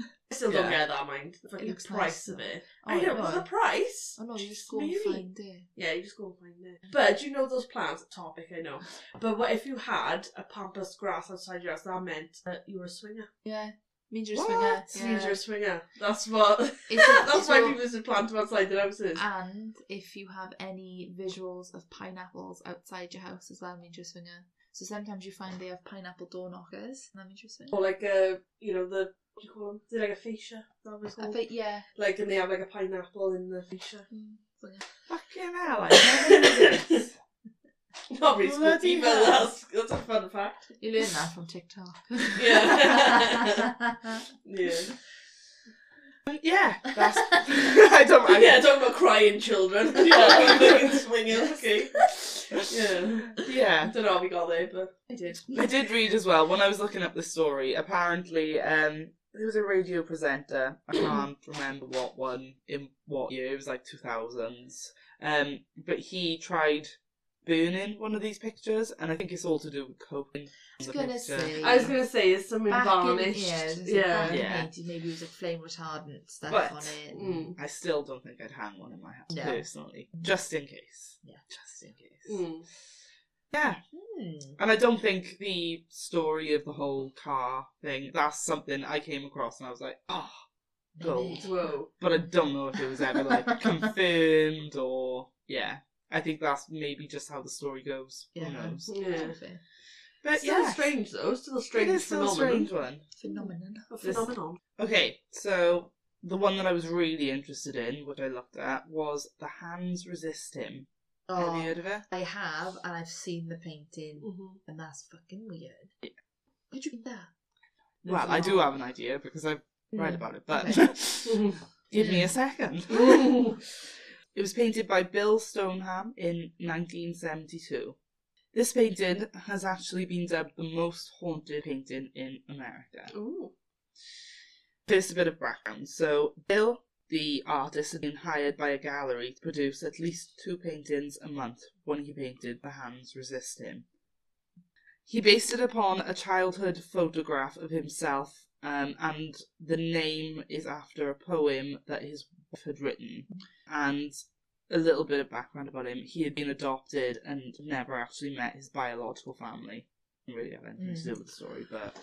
I still don't Yeah. get that mind. The fucking looks price nice, of though. it. Oh, I know, no. but the price? Oh no, you just go and Maybe. find it. Yeah, you just go and find it. But do you know those plants? Topic, I know. <laughs> But what if you had a pampas grass outside your house? That meant that you were a swinger. Yeah. Means you're a What? swinger. Yeah. means swinger. That's what. <laughs> It's a- that's it's why all- people to plant them outside their houses. And if you have any visuals of pineapples outside your house as well, a swinger. So sometimes you find they have pineapple door knockers, and that means swinger. Or like a, you know, the what do you call them? Is it like a fascia? That I called? think, yeah. Like, and they have like a pineapple in the fascia. Mm. Fucking hell, I never knew this. <laughs> <laughs> Not really Bloody spooky, but hell. that's, that's a fun fact. You learn that from TikTok. <laughs> <laughs> Yeah. Yeah. Yeah, that's. I don't. I, yeah, talking about crying children. Yeah, swingers, okay. Yeah. I yeah. don't know how we got there, but. I did. I did read as well when I was looking up the story. Apparently, um, there was a radio presenter. I <clears throat> can't remember what one in what year. It was like two thousands. Um, but he tried burning one of these pictures, and I think it's all to do with coping. I was gonna say. I was gonna say, it's some Back in, varnished. yeah, I was yeah. Yeah. the 80s, maybe it was a flame retardant stuff But- on it. Mm. I still don't think I'd hang one in my house No. personally, just in case. Yeah. just in case. Mm. Yeah, Hmm. and I don't think the story of the whole car thing. That's something I came across, and I was like, oh, gold. Whoa. but I don't know if it was ever like <laughs> confirmed or yeah. I think that's maybe just how the story goes. Yeah. Who knows? Yeah. But Still yeah, strange though. Still a strange it is still a phenomenon. strange one. Phenomenon. A phenomenon. Okay, so the one that I was really interested in, what I looked at, was the hands resist him. Have Oh, you heard of it? I have, and I've seen the painting, Mm-hmm. and that's fucking weird. Where'd you get that? Well, I do have an idea because I've read about it, but Okay. <laughs> give me a second. <laughs> <laughs> It was painted by Bill Stoneham in 1972. This painting has actually been dubbed the most haunted painting in America. Ooh. First, a bit of background. So, Bill, the artist, had been hired by a gallery to produce at least two paintings a month when he painted The Hands Resist Him. He based it upon a childhood photograph of himself, um, and the name is after a poem that his wife had written. And a little bit of background about him he had been adopted and never actually met his biological family. Really have anything to do with the story, but.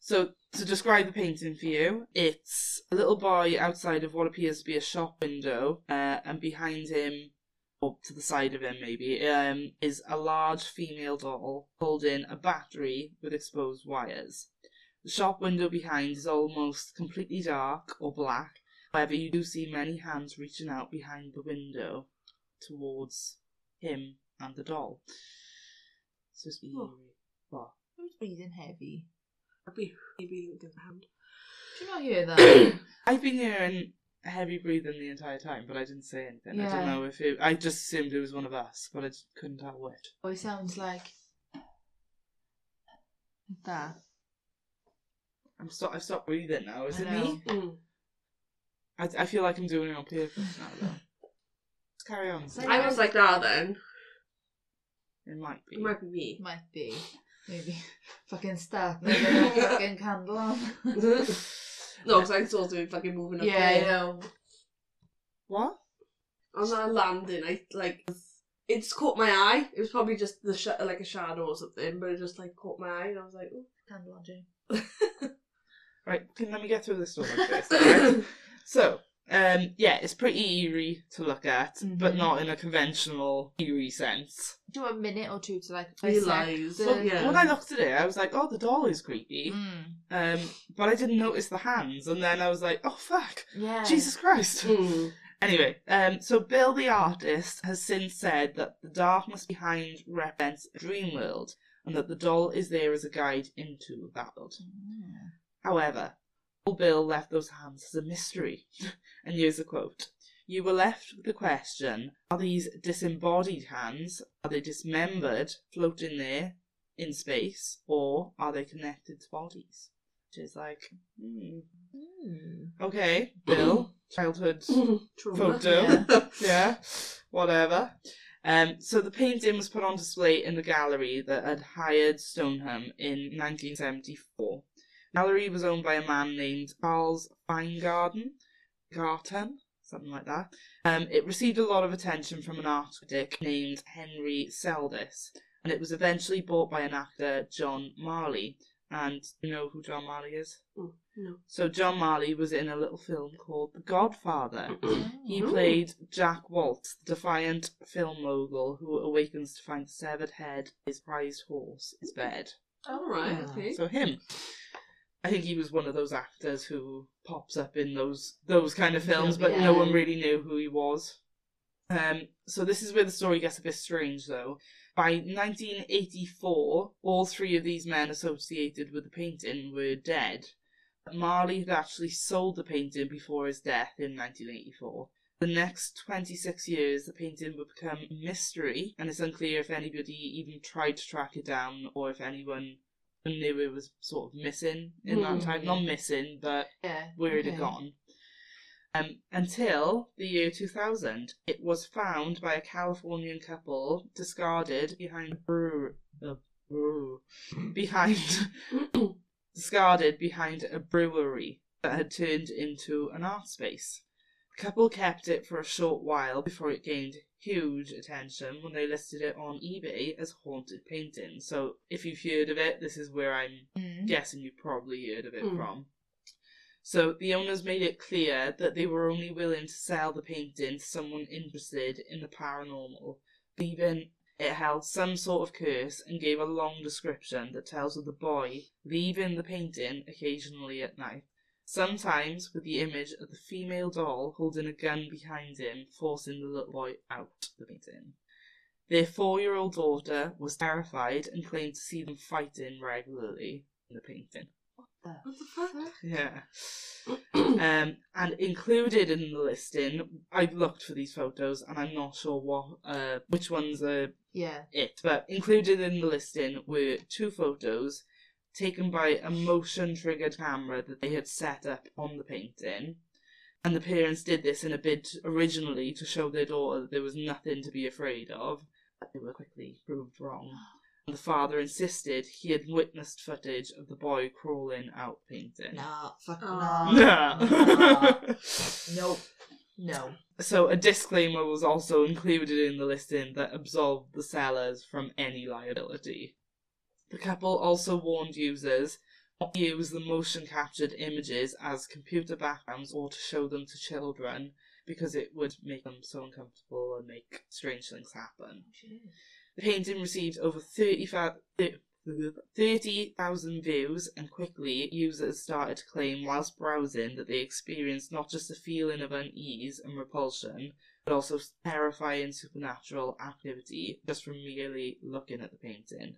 So, to describe the painting for you, it's a little boy outside of what appears to be a shop window, uh, and behind him, or to the side of him maybe, um, is a large female doll holding a battery with exposed wires. The shop window behind is almost completely dark or black, however, you do see many hands reaching out behind the window towards him and the doll. So it's eerie. Oh. What? Who's breathing heavy? I'd be maybe looking at hand. Did you not hear that? <coughs> I've been hearing heavy breathing the entire time, but I didn't say anything. I don't know if it. I just assumed it was one of us, but I just couldn't tell which. oh, it sounds like that. I'm stop. I've stopped breathing now. Is I it know. me? Mm. I, I feel like I'm doing it on purpose now, though. Carry on. I was like that then. It might be. It might be me. Might be. Maybe. <laughs> fucking start. Maybe fucking candle on. <laughs> no, because I'm supposed to be fucking moving up yeah, I know. What? On that landing, I like it just caught my eye. It was probably just the sh- like a shadow or something, but it just like caught my eye, and I was like, "Ooh." Candle on, Jane. <laughs> Right. Can, let me get through this story <laughs> first. alright? so, um, yeah, it's pretty eerie to look at, but Mhm. not in a conventional eerie sense. Do a minute or two to like Realise, dissect the- yeah. When I looked at it, I was like, "Oh, the doll is creepy," Mm, um, but I didn't notice the hands, and then I was like, "Oh fuck, yeah. Jesus Christ!" Mm. <laughs> Anyway, um, so Bill the artist has since said that the darkness behind represents a dream world, and that the doll is there as a guide into that world. Mm. However, old Bill left those hands as a mystery. <laughs> and here's a quote. You were left with the question, are these disembodied hands, are they dismembered, floating there in space, or are they connected to bodies? Which is like, hmm. Mm. Okay, Bill, <clears throat> childhood <laughs> photo. <laughs> yeah, whatever. Um, so the painting was put on display in the gallery that had hired Stoneham in 1974. The gallery was owned by a man named Charles Feingarten, Garten, something like that. Um, it received a lot of attention from an art critic named Henry Seldes, and it was eventually bought by an actor, John Marley. And you know who John Marley is? Mm, no. So John Marley was in a little film called The Godfather. <clears throat> He played Jack Woltz, the defiant film mogul who awakens to find the severed head of his prized horse is bed. All right. Okay. So him. I think he was one of those actors who pops up in those those kind of films, but no one really knew who he was. Um, so this is where the story gets a bit strange, though. By 1984, all three of these men associated with the painting were dead. Marley had actually sold the painting before his death in 1984. The next 26 years, the painting would become a mystery, and it's unclear if anybody even tried to track it down or if anyone knew it was sort of missing in that Hmm. time. Not missing, but Yeah. where it okay. had gone. Um, until the year 2000, it was found by a Californian couple discarded behind a brewer, uh, brew- <coughs> behind <coughs> discarded behind a brewery that had turned into an art space. The couple kept it for a short while before it gained huge attention when they listed it on eBay as haunted painting. So if you've heard of it, this is where I'm Mm. guessing you probably heard of it Mm. from. So the owners made it clear that they were only willing to sell the painting to someone interested in the paranormal, believing it held some sort of curse and gave a long description that tells of the boy leaving the painting occasionally at night, sometimes with the image of the female doll holding a gun behind him, forcing the little boy out of the painting. Their four year old daughter was terrified and claimed to see them fighting regularly in the painting. The What the fuck? fuck? Yeah. Um, and included in the listing, I looked for these photos, and I'm not sure what, uh, which ones are Yeah. it, but included in the listing were two photos taken by a motion triggered camera that they had set up on the painting. And the parents did this in a bid originally to show their daughter that there was nothing to be afraid of, but they were quickly proved wrong. And the father insisted he had witnessed footage of the boy crawling out painting. Nah, fuck Aw. no. No. <laughs> Nope. No. So a disclaimer was also included in the listing that absolved the sellers from any liability. The couple also warned users not to use the motion captured images as computer backgrounds or to show them to children because it would make them so uncomfortable and make strange things happen. The painting received over 30,000 30,000 views, and quickly users started to claim whilst browsing that they experienced not just a feeling of unease and repulsion, but also terrifying supernatural activity just from merely looking at the painting.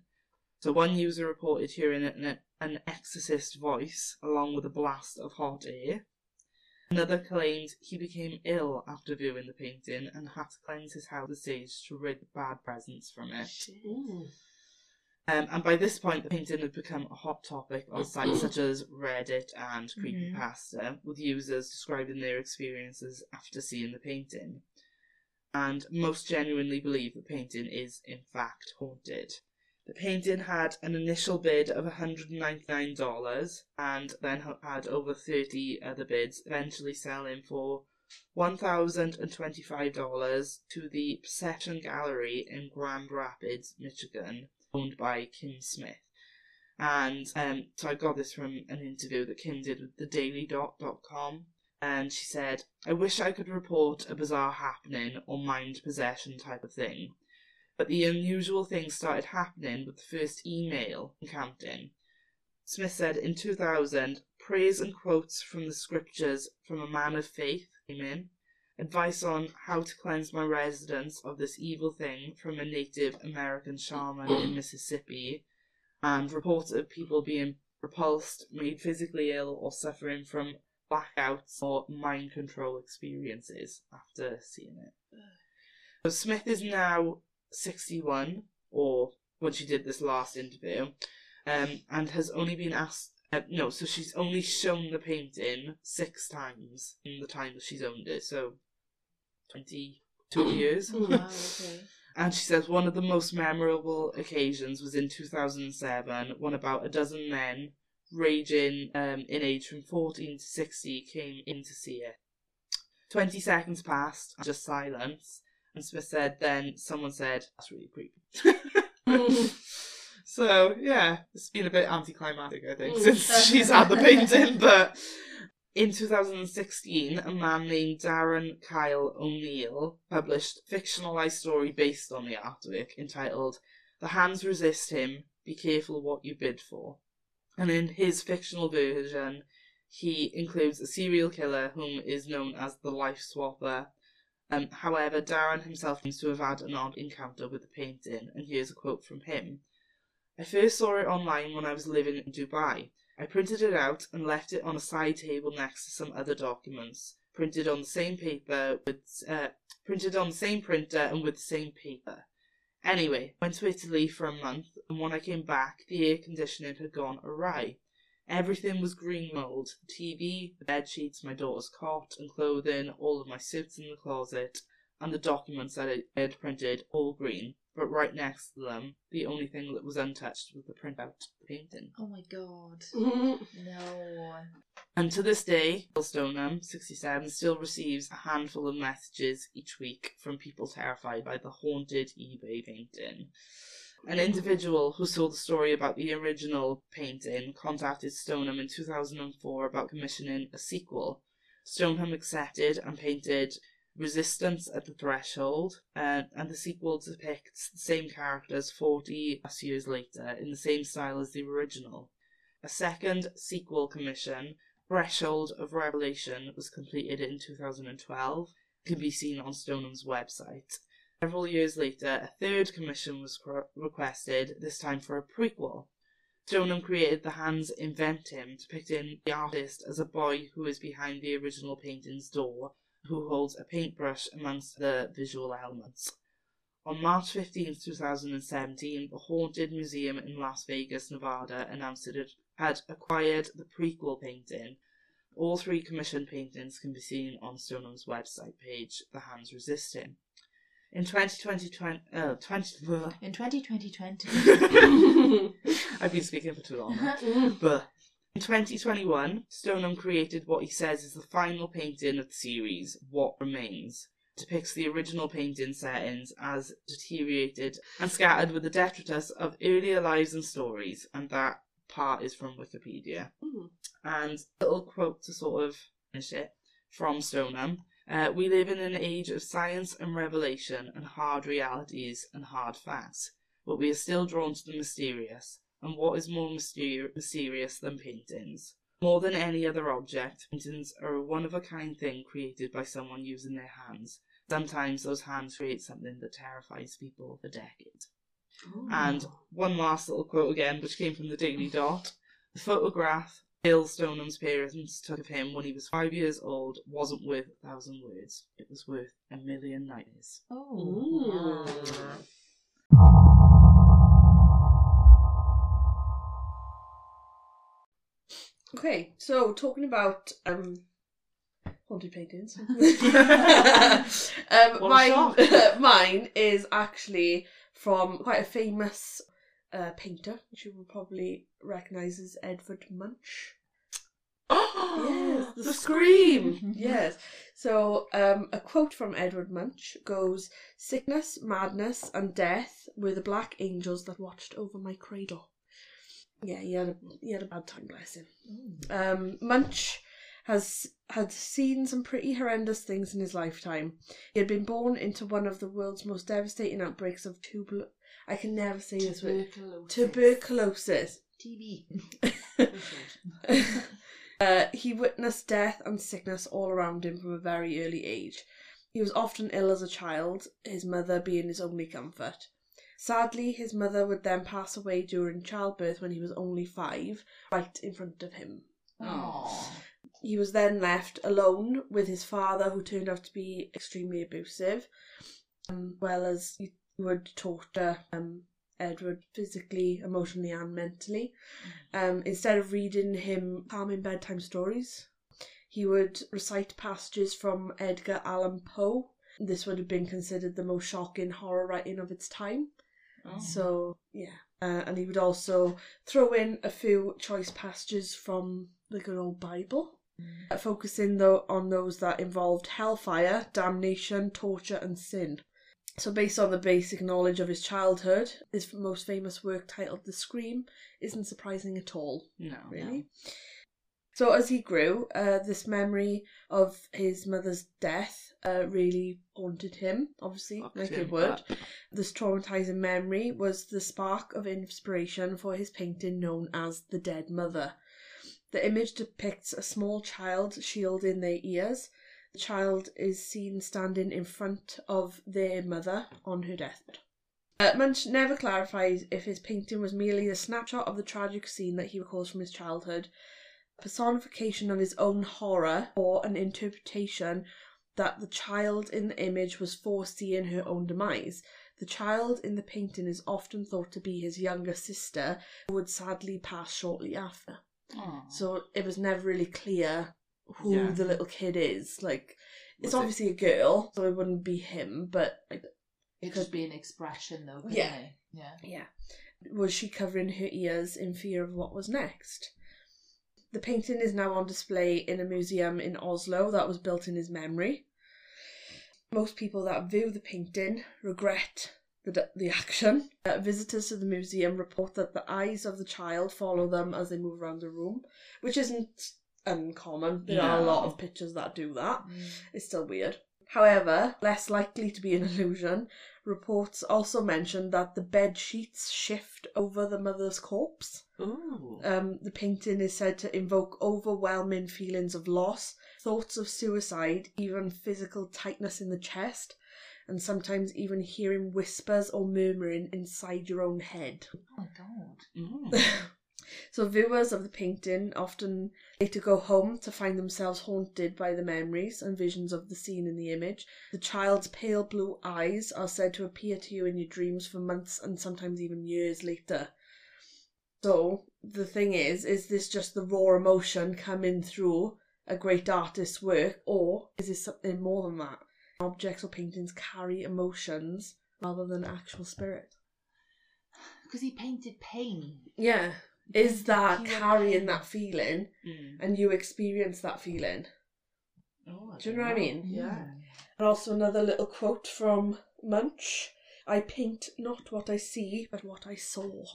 So one user reported hearing an, an exorcist voice along with a blast of hot air. Another claimed he became ill after viewing the painting and had to cleanse his house the stage to rid the bad presence from it. Um, and by this point, the painting had become a hot topic on sites such as Reddit and Mhm. Creepypasta, with users describing their experiences after seeing the painting. And most genuinely believe the painting is, in fact, haunted. The painting had an initial bid of $199 and then had over 30 other bids, eventually selling for $1,025 to the Perception Gallery in Grand Rapids, Michigan, owned by Kim Smith. And um, so I got this from an interview that Kim did with thedailydot.com. And she said, I wish I could report a bizarre happening or mind possession type of thing. But the unusual thing started happening with the first email and. Smith said in 2000, praise and quotes from the scriptures from a man of faith came in, advice on how to cleanse my residence of this evil thing from a Native American shaman in Mississippi, and reports of people being repulsed, made physically ill, or suffering from blackouts or mind control experiences after seeing it. So Smith is now 61, or when she did this last interview, um, and has only been asked. Uh, no, so she's only shown the painting six times in the time that she's owned it, so 22 years. Mm. Wow, okay. <laughs> And she says one of the most memorable occasions was in 2007 when about a dozen men, ranging um, in age from 14 to 60, came in to see it. 20 seconds passed, just silence, and Smith said, then someone said, That's really creepy. <laughs> so, yeah, it's been a bit anticlimactic, I think, Mm. since <laughs> she's had the painting, <laughs> but. In 2016, a man named Darren Kyle O'Neill published a fictionalized story based on the artwork entitled The Hands Resist Him, Be Careful What You Bid For. And in his fictional version, he includes a serial killer whom is known as the Life Swapper, Um, however, Darren himself seems to have had an odd encounter with the painting, and here's a quote from him. I first saw it online when I was living in Dubai. I printed it out and left it on a side table next to some other documents, printed on the same paper with uh, printed on the same printer and with the same paper. Anyway, went to Italy for a month, and when I came back, the air conditioning had gone awry. Everything was green mould the TV, the bed sheets, my daughter's cot and clothing, all of my suits in the closet, and the documents that I had printed, all green. But right next to them, the only thing that was untouched was the printout the painting. Oh my god. <laughs> No. And to this day, Bill Stoneham, 67, still receives a handful of messages each week from people terrified by the haunted eBay painting. An individual who saw the story about the original painting contacted Stoneham in 2004 about commissioning a sequel. Stoneham accepted and painted Resistance at the Threshold, uh, and the sequel depicts the same characters 40 plus years later in the same style as the original. A second sequel commission, Threshold of Revelation, was completed in 2012, can be seen on Stoneham's website. Several years later, a third commission was requested, this time for a prequel. Stoneham created The Hands Invent Him, depicting the artist as a boy who is behind the original painting's door, who holds a paintbrush amongst the visual elements. On March 15, 2017, the Haunted Museum in Las Vegas, Nevada announced it had acquired the prequel painting. All three commissioned paintings can be seen on Stoneham's website page, The Hands Resisting. In 2020, 20, uh, 20 In 2020. <laughs> I've been speaking for too long. <laughs> But in 2021, Stoneham created what he says is the final painting of the series, What Remains. Depicts the original painting settings as deteriorated and scattered with the detritus of earlier lives and stories, and that part is from Wikipedia. Mm. And a little quote to sort of finish it from Stoneham. Uh, we live in an age of science and revelation and hard realities and hard facts, but we are still drawn to the mysterious. And what is more myster- mysterious than paintings? More than any other object, paintings are a one of a kind thing created by someone using their hands. Sometimes those hands create something that terrifies people for decades. And one last little quote again, which came from the Daily Dot. The photograph Bill Stoneham's parents took of him when he was five years old wasn't worth a thousand words. It was worth a million nightmares. Oh. Okay, so talking about um haunted paintings. <laughs> um, mine, <laughs> mine is actually from quite a famous uh, painter, which you will probably recognise as Edvard Munch. <gasps> Oh, yes, the, the scream. <laughs> yes. So, um, a quote from Edward Munch goes: "Sickness, madness, and death were the black angels that watched over my cradle." Yeah, he had a he had a bad time, bless him. Um, Munch has had seen some pretty horrendous things in his lifetime. He had been born into one of the world's most devastating outbreaks of tubul. I can never say this word. Tuberculosis. TB. <laughs> uh, he witnessed death and sickness all around him from a very early age. He was often ill as a child, his mother being his only comfort. Sadly, his mother would then pass away during childbirth when he was only five, right in front of him. Aww. He was then left alone with his father, who turned out to be extremely abusive, um, well as would torture um, Edward physically, emotionally, and mentally. Um, instead of reading him calming bedtime stories, he would recite passages from Edgar Allan Poe. This would have been considered the most shocking horror writing of its time. Oh. So, yeah. Uh, and he would also throw in a few choice passages from the good old Bible, uh, focusing though on those that involved hellfire, damnation, torture, and sin. So, based on the basic knowledge of his childhood, his most famous work titled The Scream isn't surprising at all, no. really. So, as he grew, uh, this memory of his mother's death uh, really haunted him, obviously, like it would. but- This traumatizing memory was the spark of inspiration for his painting known as The Dead Mother. The image depicts a small child shielding their ears. The child is seen standing in front of their mother on her deathbed. Uh, Munch never clarifies if his painting was merely a snapshot of the tragic scene that he recalls from his childhood, personification of his own horror, or an interpretation that the child in the image was foreseeing her own demise. The child in the painting is often thought to be his younger sister, who would sadly pass shortly after. Aw. So it was never really clear who Yeah. the little kid is. Like, it's Was it- obviously a girl, so it wouldn't be him, but like, It could be an expression though. couldn't Yeah. it? Yeah. yeah. Was she covering her ears in fear of what was next? The painting is now on display in a museum in Oslo that was built in his memory. Most people that view the painting regret the, the action. Uh, visitors to the museum report that the eyes of the child follow them as they move around the room, which isn't uncommon. There are a lot of pictures that do that. Mm. It's still weird. However, less likely to be an <laughs> illusion, reports also mention that the bed sheets shift over the mother's corpse. Ooh. Um, the painting is said to invoke overwhelming feelings of loss, thoughts of suicide, even physical tightness in the chest, and sometimes even hearing whispers or murmuring inside your own head. Oh my god. <laughs> Mm. So viewers of the painting often later go home to find themselves haunted by the memories and visions of the scene in the image. The child's pale blue eyes are said to appear to you in your dreams for months and sometimes even years later. So the thing is, is this just the raw emotion coming through a great artist's work, or is this something more than that? Objects or paintings carry emotions rather than actual spirit. <sighs> Because he painted pain. Yeah. Is that carrying that feeling Mm. and you experience that feeling? Oh, Do you don't know what I mean? Yeah. And also another little quote from Munch I paint not what I see, but what I saw.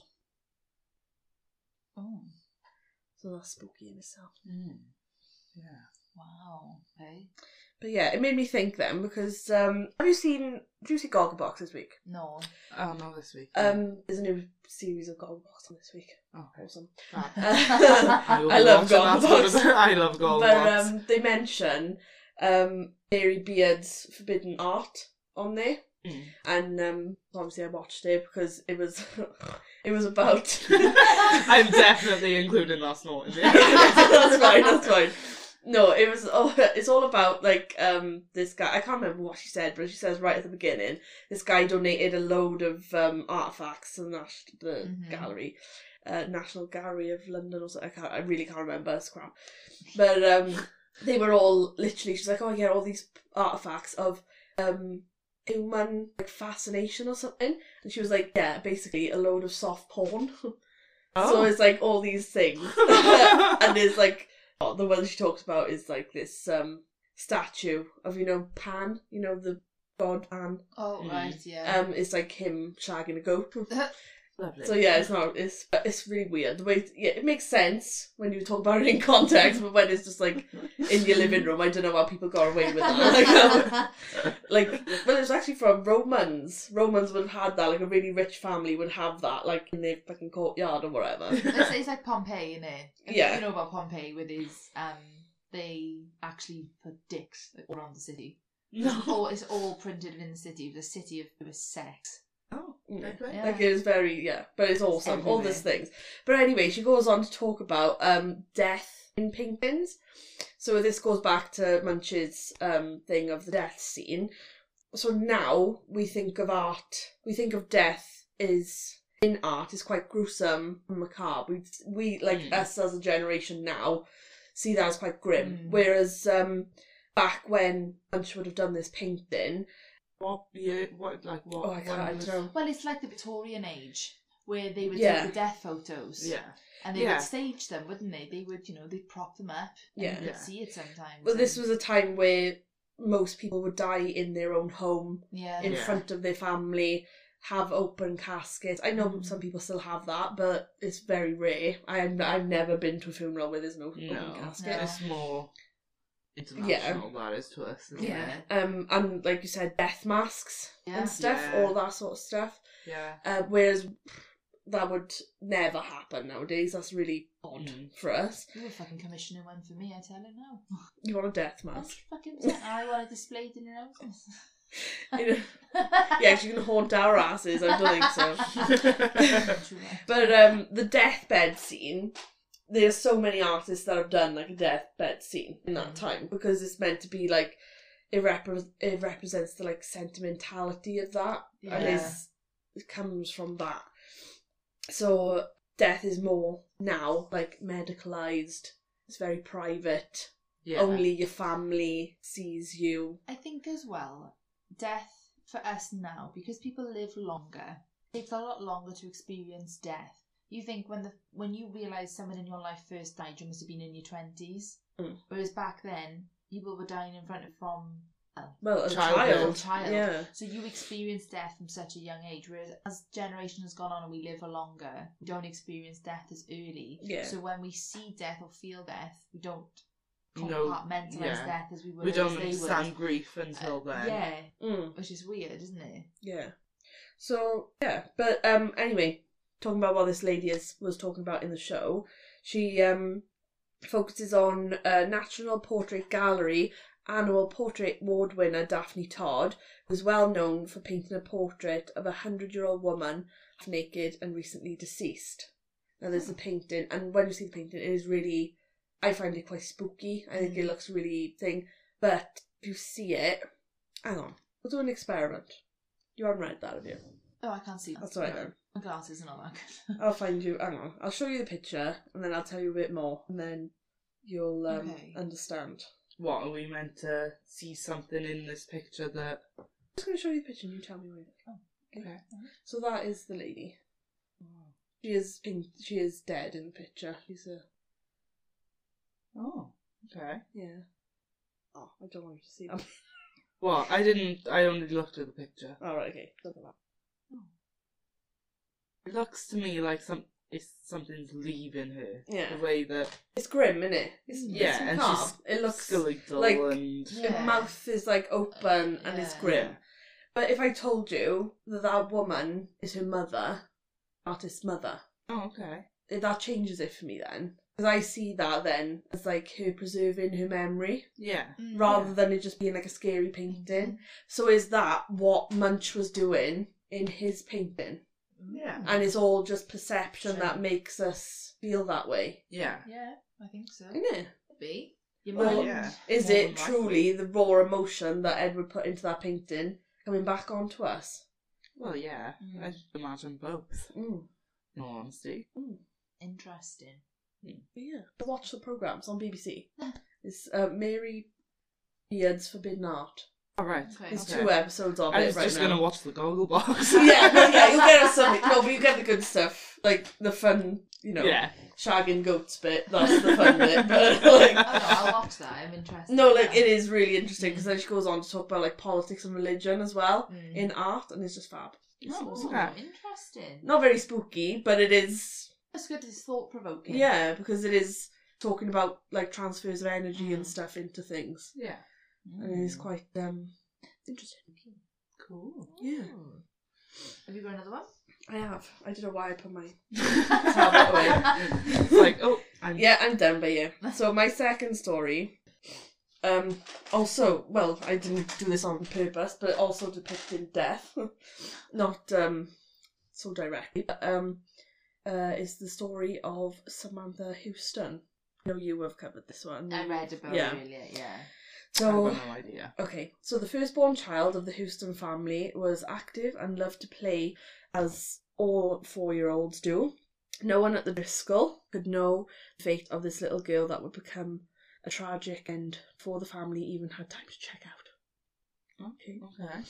Oh. So that's spooky in itself. Mm. Yeah. Wow. Okay. But yeah, it made me think then because um have you seen do you see Gogglebox this week? No. Oh, no, this week. Um there's a new series of Gogglebox on this week. Oh, okay. Awesome. <laughs> I, I love watching that sort of- Gogglebox. <laughs> I love Gogglebox. But um they mention um Mary Beard's Forbidden Art on there. Mm. And um obviously I watched it because it was <laughs> it was about I'm definitely including Last night. that's fine, that's fine. No, it was all <laughs> it's all about like um this guy I can't remember what she said, but she says right at the beginning, this guy donated a load of um artifacts to the, Nas- the Mhm. gallery. Uh, National Gallery of London or something. I can't I really can't remember, it's crap. But um <laughs> they were all literally she's like, Oh yeah, all these artifacts of um human like fascination or something. And she was like, Yeah, basically a load of soft porn. <laughs> So Oh. it's like all these things, and there's like the one she talks about is like this um statue of you know Pan, you know the god Pan. Oh Mm. right. Yeah. Um, it's like him shagging a goat. <laughs> Lovely. So yeah, it's not it's it's really weird. The way yeah, it makes sense when you talk about it in context, but when it's just like in your living room, I don't know how people got away with that. <laughs> Like, um, like well, it's actually from Romans. Romans would have had that. Like a really rich family would have that, like in their fucking courtyard or whatever. it's, it's like Pompeii, isn't it? Yeah. You know about Pompeii with his um they actually put dicks all around the city. no. All it's all printed in the city. The city of it was sex. Yeah. Like it is very yeah, but it's awesome. All these things. But anyway, she goes on to talk about um death in paintings. So this goes back to Munch's um thing of the death scene. So now we think of art, we think of death is in art is quite gruesome and macabre. We we like Mm. us as a generation now see that as quite grim. Mm. Whereas um back when Munch would have done this painting, What year? What like what? oh I can't when I was- don't. Well, it's like the Victorian age where they would Yeah. take the death photos. Yeah. And they Yeah. would stage them, wouldn't they? They would, you know, they'd prop them up. And Yeah. You could Yeah. see it sometimes. Well, this and- was a time where most people would die in their own home, Yeah. in Yeah. front of their family, have open caskets. I know Mm. some people still have that, but it's very rare. I've, I've never been to a funeral where there's no open No. casket. No. It's more international that is to us. Isn't Yeah. It? Um, and like you said, death masks Yeah. and stuff, Yeah. all that sort of stuff. Yeah. Uh, whereas that would never happen nowadays. That's really odd Mm. for us. You were fucking commissioning one for me, I tell you now. <laughs> You want a death mask? fucking percent. I want it displayed in your houses. <laughs> You know, yeah, 'cause you can haunt our asses. I don't think so. <laughs> But um, the deathbed scene, there's so many artists that have done like a deathbed scene in that Mm. time because it's meant to be like it, repre- it represents the like sentimentality of that and Yeah. is it comes from that. So death is more now like medicalized. It's very private. yeah. Only your family sees you. I think as well, death for us now, because people live longer, it takes a lot longer to experience death. You think when the when you realise someone in your life first died, you must have been in your twenties. Mm. Whereas back then, people were dying in front of from well, Well, as a Childhood. child, Child. yeah, so you experience death from such a young age. Whereas as generation has gone on and we live for longer, we don't experience death as early. Yeah. So when we see death or feel death, we don't No, compartmentalize yeah. death as we would. we don't understand grief until Uh, then. Yeah, mm. which is weird, isn't it? Yeah. So yeah, but um anyway, talking about what this lady is was talking about in the show, she um focuses on uh, National Portrait Gallery annual portrait award winner Daphne Todd, who's well known for painting a portrait of a hundred year old woman half naked and recently deceased. Now there's the painting, and when you see the painting, it is really, I find it quite spooky. I think it Mm. looks really thing, but if you see it, hang on, we'll do an experiment. You haven't read that, have you? Oh, I can't see. That's all right then. My glasses are not that good. I'll find you. Hang on. I'll show you the picture, and then I'll tell you a bit more, and then you'll um, Okay. understand. What are we meant to see something in this picture that? I'm just going to show you the picture, and you tell me where. you think. Okay. So that is the lady. She is pink. She is dead in the picture. She's a Oh, okay. yeah. Oh, I don't want you to see that. Well, I didn't. I only looked at the picture. All right. Okay. Look at that. It looks to me like some. It's something's leaving her. Yeah. The way that It's grim, isn't it? It's, Yeah, it's and macabre. she's it looks skeletal like- and the Yeah. mouth is like open and it's Yeah. grim. But if I told you that that woman is her mother, artist's mother, oh, okay. that changes it for me then. Because I see that then as like her preserving her memory Yeah. Mm, rather than it just being like a scary painting. So is that what Munch was doing in his painting? Yeah. And it's all just perception Sure. that makes us feel that way, Yeah. Yeah, I think so. isn't it? Be. Your Well, mind. yeah. Is More it than likely. truly the raw emotion that Edward put into that painting coming back onto us? Well, yeah. Mm. I should imagine both. Mm. In all honesty. Interesting. But yeah, watch the programs on BBC. It's uh, Mary Beard's Forbidden Art. All right. Okay. There's Okay. two episodes of I it was right just now. gonna watch the Gogglebox. <laughs> yeah, no, yeah, you'll get us something. No, but you get the good stuff, like the fun, you know, Yeah. shagging goats bit. That's the fun bit. But Oh, <laughs> like, no, I'll watch that. I'm interested. no, like Yeah. it is really interesting because then she goes on to talk about like politics and religion as well Mm. in art, and it's just fab. It's Oh, awesome. Okay. interesting. Not very spooky, but it is. That's good. It's thought provoking. Yeah, because it is talking about like transfers of energy and Mm. stuff into things, Yeah. And it is quite um interesting. Cool. Yeah. Have you got another one? I have. I don't know why I put my <laughs> it's like, oh, I'm Yeah, I'm done by you. <laughs> So my second story, um, also well, I didn't do this on purpose, but also depicting death, <laughs> not um, so directly. but, Um, uh, is the story of Samantha Houston. I know you have covered this one. I read about Yeah. it earlier. Yeah. So I've got no idea. Okay, so the firstborn child of the Houston family was active and loved to play as all four year olds do. No one at the Driscoll could know the fate of this little girl that would become a tragic end before the family even had time to check out. Oh, okay. Okay.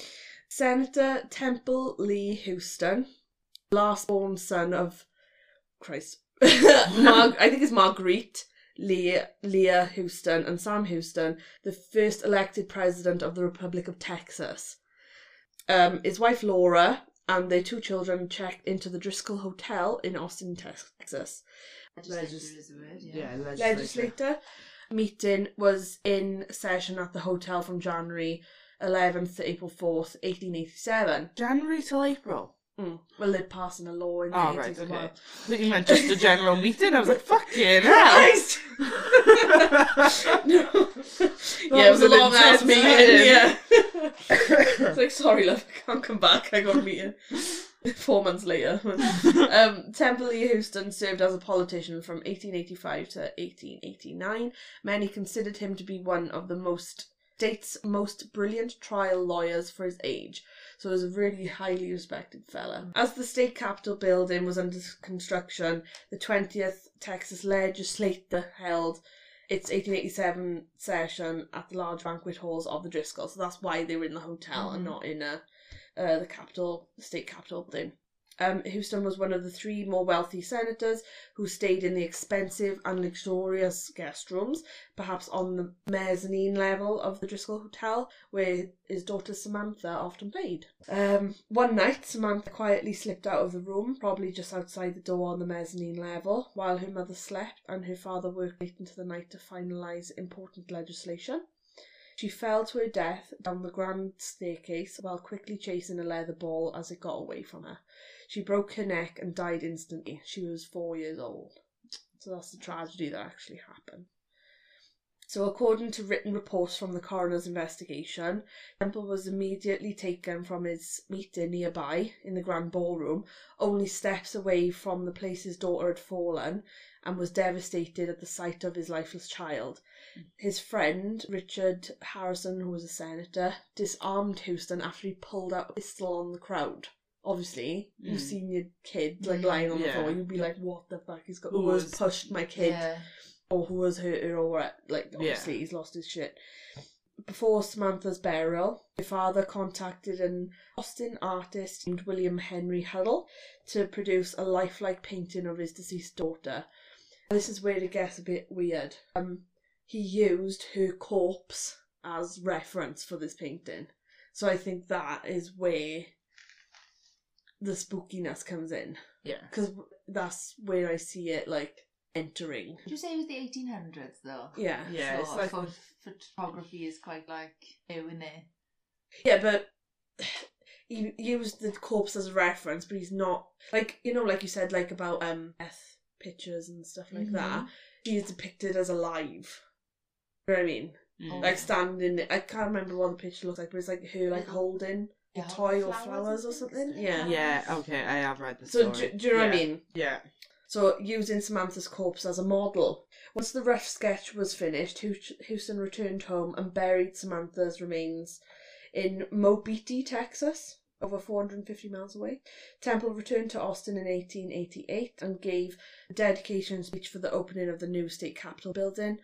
Senator Temple Lee Houston, last born son of Christ, <laughs> Mar- I think it's Marguerite Lea, Lea Houston and Sam Houston, the first elected president of the Republic of Texas. Um, his wife Laura and their two children checked into the Driscoll Hotel in Austin, Texas. Legislature Legis- is the word. Yeah. Yeah, legislator meeting was in session at the hotel from January 11th to April 4th, 1887. January till April. Mm. Well, they're passing a law in the Oh, 80s right, as okay. well. I you meant just a general meeting. I was like, fucking <laughs> hell. No. <laughs> yeah, it was a was an long ass meeting. Yeah. <laughs> it's like, sorry, love, I can't come back. I got a meeting. Four months later. um, Temple E. Houston served as a politician from 1885 to 1889. Many considered him to be one of the most state's most brilliant trial lawyers for his age. So he was a really highly respected fella. As the state capitol building was under construction, the 20th Texas Legislature held its 1887 session at the large banquet halls of the Driscoll. So that's why they were in the hotel and Mhm. not in uh, uh, the capital, the state capitol building. Um, Houston was one of the three more wealthy senators who stayed in the expensive and luxurious guest rooms, perhaps on the mezzanine level of the Driscoll Hotel, where his daughter Samantha often played. Um, one night, Samantha quietly slipped out of the room, probably just outside the door on the mezzanine level, while her mother slept and her father worked late into the night to finalise important legislation. She fell to her death down the grand staircase while quickly chasing a leather ball as it got away from her. She broke her neck and died instantly. She was four years old. So that's the tragedy that actually happened. So, according to written reports from the coroner's investigation, Temple was immediately taken from his meeting nearby in the grand ballroom, only steps away from the place his daughter had fallen, and was devastated at the sight of his lifeless child. His friend, Richard Harrison, who was a senator, disarmed Houston after he pulled out a pistol on the crowd. Obviously, you've Mm. seen your kid like Mm, lying on the yeah. floor, you'd be like, "What the fuck? He's got Who who has was- pushed my kid?" Yeah. or who has hurt her or what. Like, obviously, he's lost his shit. Before Samantha's burial, her father contacted an Austin artist named William Henry Huddle to produce a lifelike painting of his deceased daughter. This is where it gets a bit weird. Um, he used her corpse as reference for this painting. So I think that is where the spookiness comes in. Yeah. Because that's where I see it, like, entering. Did you say it was the 1800s though? Yeah. Yeah, so it's like photography is quite like new in it. Yeah, but he used the corpse as a reference, but he's not like you know, like you said, like about um death pictures and stuff like Mm-hmm. that. He is depicted as alive. You know what I mean? Mm. Like standing. I can't remember what the picture looks like, but it's like her like Little- holding a toy or flowers flowers or something. Yeah. yeah, okay, I have read the So story. do, do you know what I Yeah. mean? Yeah. So using Samantha's corpse as a model. Once the rough sketch was finished, Houston returned home and buried Samantha's remains in Mobeetie, Texas, over 450 miles away. Temple returned to Austin in 1888 and gave a dedication speech for the opening of the new state capitol building,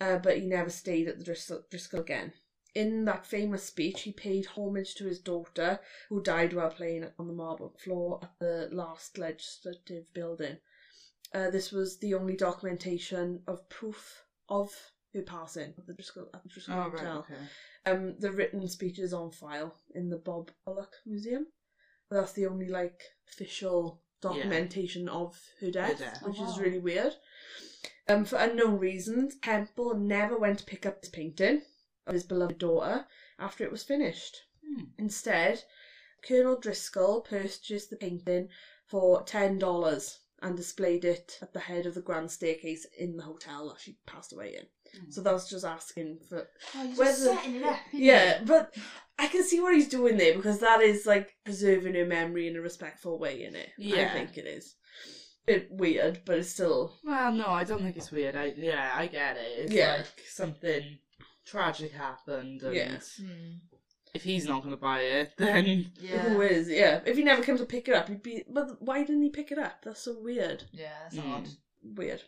uh, but he never stayed at the Driscoll, Driscoll again. In that famous speech, he paid homage to his daughter, who died while playing on the marble floor at the last legislative building. Uh, this was the only documentation of proof of her passing at the Driscoll, at the Driscoll Oh, right, Hotel. okay. Um, the written speech is on file in the Bob Bullock Museum. That's the only like official documentation of her death, death. which Oh, is really weird. Um, for unknown reasons, Temple never went to pick up his painting of his beloved daughter after it was finished. Hmm. Instead, Colonel Driscoll purchased the painting for ten dollars and displayed it at the head of the grand staircase in the hotel that she passed away in. Hmm. So that's just asking for Oh, you're Where's just setting it up. yeah, it? but I can see what he's doing there because that is like preserving her memory in a respectful way in it. I think it is. Bit weird, but it's still Well, no, I don't think it's weird. I yeah, I get it. It's Yeah. like something tragic happened, and Yeah. Hmm. if he's not going to buy it, <laughs> then Yeah. who is, yeah. If he never came to pick it up, he'd be but why didn't he pick it up? That's so weird. Yeah, that's Mm. odd. Weird.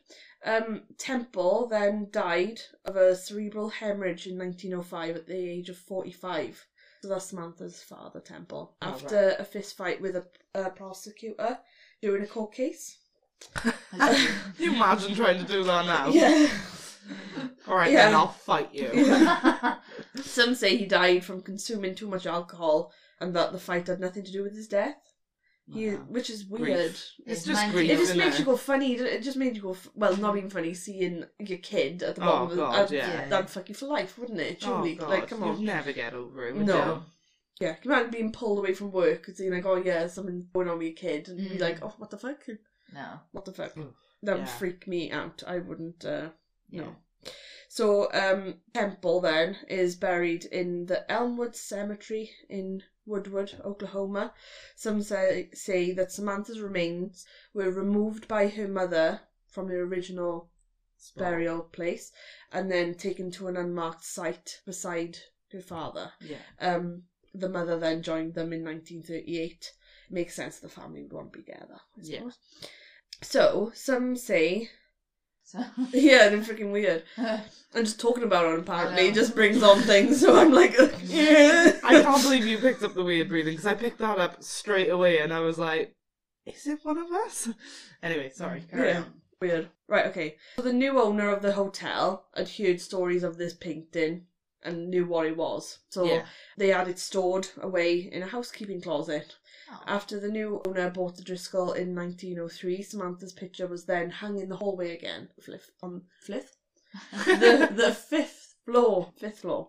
Um Temple then died of a cerebral hemorrhage in nineteen oh five at the age of forty five. So that's Samantha's father, Temple. Oh, After a fist fight with a, a prosecutor during a court case. Can you imagine trying to do that now? Yeah. All right, Yeah. then I'll fight you. <laughs> Some say he died from consuming too much alcohol and that the fight had nothing to do with his death. He, Wow. which is Grief. weird. It's It's just mind- grief. It just isn't makes it? you go funny. It just made you go, f- well, not even funny, seeing your kid at the Oh, bottom of God, the, yeah. that'd fuck you for life, wouldn't it? Oh, Surely. God, like, come on. You'd never get over it, would No. you? Yeah, can you imagine being pulled away from work and saying like, oh yeah, something's going on with your kid, and be Mm. like, oh, what the fuck? No. What the fuck? Oof. That would Yeah. freak me out. I wouldn't. Uh, Yeah. no. So, um, Temple then is buried in the Elmwood Cemetery in Woodward, Oklahoma. Some say, say that Samantha's remains were removed by her mother from the original burial place and then taken to an unmarked site beside her father. Yeah. Um, the mother then joined them in 1938. Makes sense the family won't be together, I Yeah. So, some say, So. <laughs> yeah, they're freaking weird. <laughs> And just talking about it apparently just brings on things, so I'm like, <laughs> yeah. I can't believe you picked up the weird breathing because I picked that up straight away and I was like, is it one of us? Anyway, sorry. Carry Yeah. on. Weird. Right, okay. So the new owner of the hotel had heard stories of this painting and knew what it was. So Yeah. they had it stored away in a housekeeping closet. After the new owner bought the Driscoll in 1903, Samantha's picture was then hung in the hallway again. Flith on flith? <laughs> the the fifth floor. Fifth floor.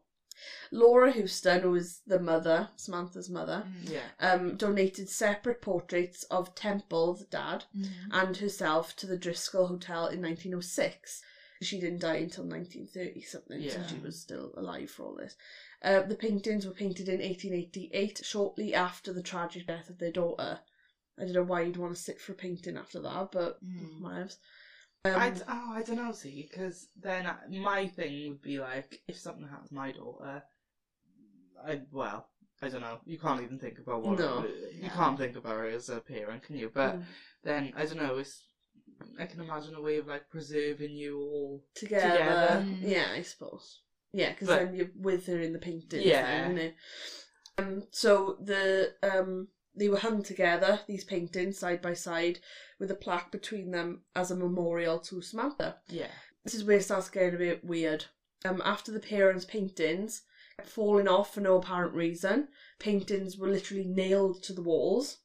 Laura Houston, who was the mother, Samantha's mother, Mm. Yeah. um, donated separate portraits of Temple, the dad, Mhm. and herself to the Driscoll Hotel in 1906. She didn't die until 1930 something, so Yeah. she was still alive for all this. Uh, the paintings were painted in 1888, shortly after the tragic death of their daughter. I don't know why you'd want to sit for a painting after that, but Mm. Um, I, oh, I don't know, see, because then I- my thing would be like, if something happened to my daughter, I, well, I don't know, you can't even think about what, No. you No. can't think about her as a parent, can you? But mm, then, I don't know, it's, I can imagine a way of like preserving you all. together. together. Mm. Yeah, I suppose. Yeah, because then you're with her in the painting. Yeah. Thing, innit? Um, so the um they were hung together, these paintings side by side, with a plaque between them as a memorial to Samantha. Yeah. This is where it starts getting a bit weird. Um, after the parents' paintings kept falling off for no apparent reason, paintings were literally nailed to the walls.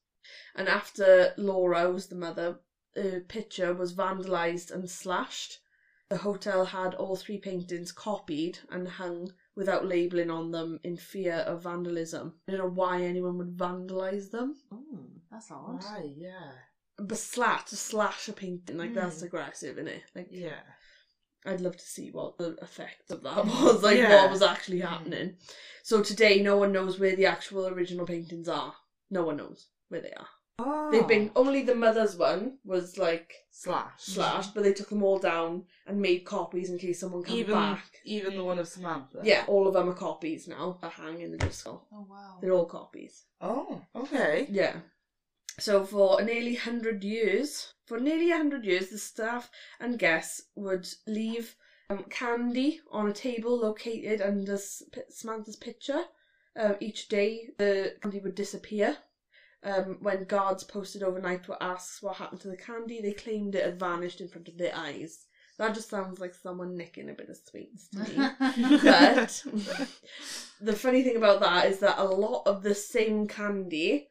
And after Laura was the mother, a picture was vandalised and slashed. The hotel had all three paintings copied and hung without labelling on them in fear of vandalism. I don't know why anyone would vandalise them. Oh, that's odd. Right, yeah. But slash to slash a painting, like that's Mm. aggressive, isn't it? Like Yeah. I'd love to see what the effect of that <laughs> was, like Yeah. what was actually happening. So today, no one knows where the actual original paintings are. No one knows where they are. Oh. They've been only the mother's one was like slashed. slashed, but they took them all down and made copies in case someone comes Even back. even the one of Samantha. Yeah, all of them are copies now. Are hanging in the disco. Oh wow. They're all copies. Oh, okay. Yeah. So for nearly hundred years, for nearly hundred years, the staff and guests would leave um, candy on a table located under S- P- Samantha's picture. Uh, each day, the candy would disappear. Um, when guards posted overnight were asked what happened to the candy, they claimed it had vanished in front of their eyes. That just sounds like someone nicking a bit of sweets to me. <laughs> but the funny thing about that is that a lot of the same candy,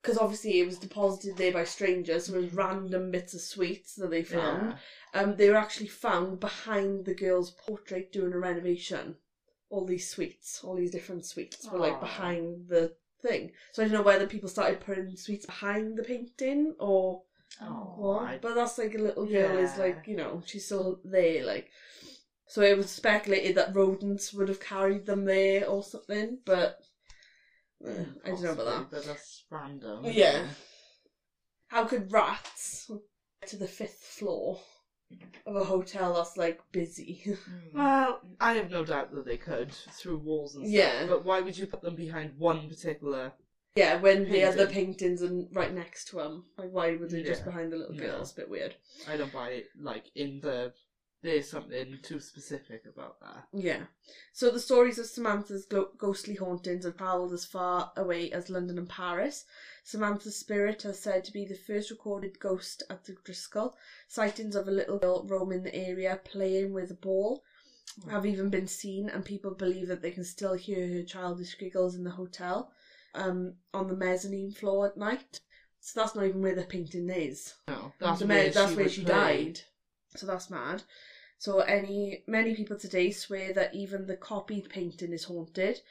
because obviously it was deposited there by strangers, so it was random bits of sweets that they found. Yeah. Um, they were actually found behind the girl's portrait during a renovation. All these sweets, all these different sweets, were like behind the thing. So I don't know whether people started putting sweets behind the painting or Oh. what. I- But that's like a little girl is like you know she's still there like. So it was speculated that rodents would have carried them there or something, but eh, I don't know about that. But that's random. Yeah. How could rats to the fifth floor of a hotel that's like busy? <laughs> Mm. Well, I have no doubt that they could through walls and stuff. Yeah. But why would you put them behind one particular? yeah, when the other Painting. paintings are right next to them, like why would they just Yeah. behind the little girl? No. It's a bit weird. I don't buy it. Like in the there's something too specific about that. Yeah. So the stories of Samantha's glo- ghostly hauntings have travelled as far away as London and Paris. Samantha's spirit is said to be the first recorded ghost at the Driscoll. Sightings of a little girl roaming the area playing with a ball have even been seen, and people believe that they can still hear her childish giggles in the hotel um, on the mezzanine floor at night. So that's not even where the painting is. No, that's The where me- that's she where she died. So that's mad. So any many people today swear that even the copied painting is haunted.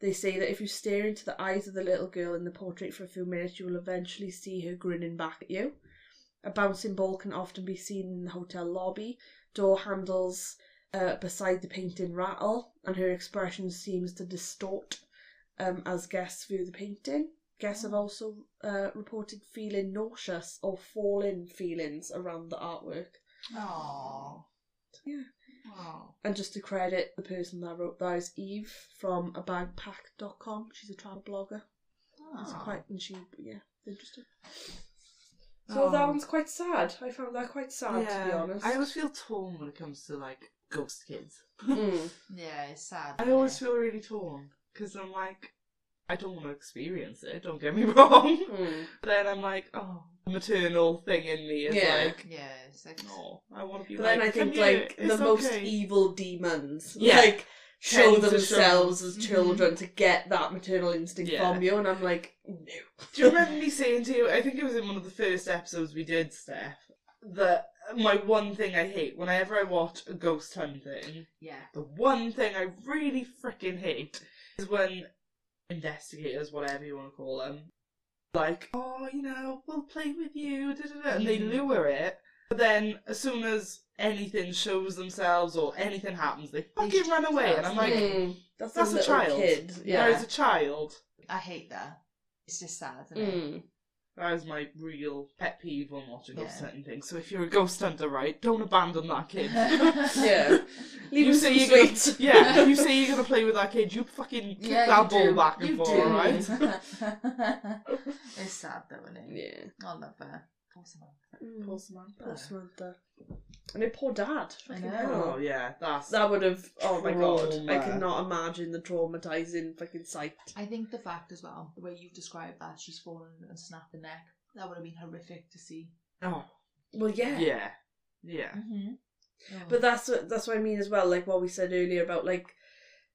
They say that if you stare into the eyes of the little girl in the portrait for a few minutes, you will eventually see her grinning back at you. A bouncing ball can often be seen in the hotel lobby. Door handles uh, beside the painting rattle, and her expression seems to distort um, as guests view the painting. Guests have also uh, reported feeling nauseous or falling feelings around the artwork. Aww. Yeah. Aww. And just to credit the person that wrote that is Eve from a abagpack.com. She's a travel blogger. Oh. It's quite, and she, yeah, interesting. So that Oh. one's quite sad. I found that quite sad, to be honest. I always feel torn when it comes to like ghost kids. Mm. <laughs> Yeah, it's sad. I isn't always it? feel really torn because I'm like, I don't want to experience it. Don't get me <laughs> wrong. Mm. But then I'm like, oh, the maternal thing in me is Yeah. like, Yeah, it's like. no, I want to be But like. then I "Come think here, like the it's most okay." evil demons, Yeah. like show Tend to show- themselves as Mhm. children to get that maternal instinct Yeah. from you, and I'm like, no. Do you remember me <laughs> saying to you? I think it was in one of the first episodes we did, Steph. That my one thing I hate whenever I watch a ghost hunting, Yeah. the one thing I really freaking hate is when investigators, whatever you want to call them, like, oh, you know, we'll play with you, da, da, da, and they Mhm. lure it. But then, as soon as anything shows themselves or anything happens, they fucking run away, and I'm like, Mm. that's, that's a little child. kid. yeah, Yeah. as a child. I hate that. It's just sad, isn't it? Mm. That is my real pet peeve when watching ghost Yeah. hunting things. So if you're a ghost hunter, right, don't abandon that kid. <laughs> Yeah. <laughs> Leave you him say some you're gonna, sweets. <laughs> yeah. You say you're gonna play with that kid. You fucking kick that ball back and forth, right? it's sad though, isn't it? Yeah. I love her. Poor Samantha. Mm. Poor Samantha. Poor Samantha. And her poor dad. I Fucking know. hell. Oh yeah, that's That would have. Oh my god! I cannot imagine the traumatizing fucking sight. I think the fact as well, the way you've described that, she's fallen and snapped the neck, that would have been horrific to see. oh Well, yeah. yeah, yeah. Mm-hmm. But that's what that's what I mean as well. Like what we said earlier about like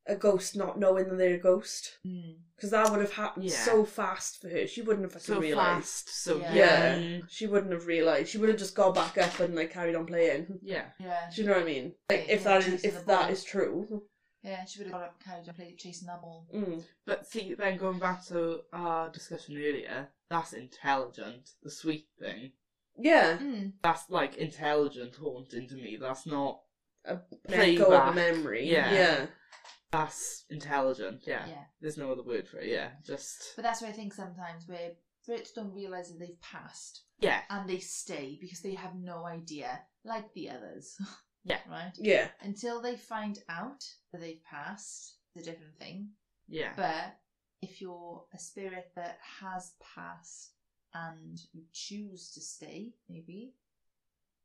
a ghost not knowing that they're a ghost, mm. because that would have happened Yeah. so fast for her. She wouldn't have fucking So realized. fast, so Yeah. Yeah. young. She wouldn't have realized. She would have just got back up and like carried on playing. Yeah, yeah, Do you know what I mean? Like if yeah, that is if the that ball. is true. yeah, she would have got up, carried on, played, chasing that ball. Mm. but see, then going back to our discussion earlier, that's intelligent. The sweet thing. Yeah. Mm. That's like intelligent haunting to me. That's not. A Play of memory. Yeah. Yeah. That's intelligent. Yeah. Yeah. There's no other word for it. Yeah. Just. But that's why I think sometimes where spirits don't realise that they've passed Yeah. and they stay because they have no idea, like the others. <laughs> Yeah. Right? Yeah. Until they find out that they've passed, it's a different thing. Yeah. But if you're a spirit that has passed and you choose to stay, maybe,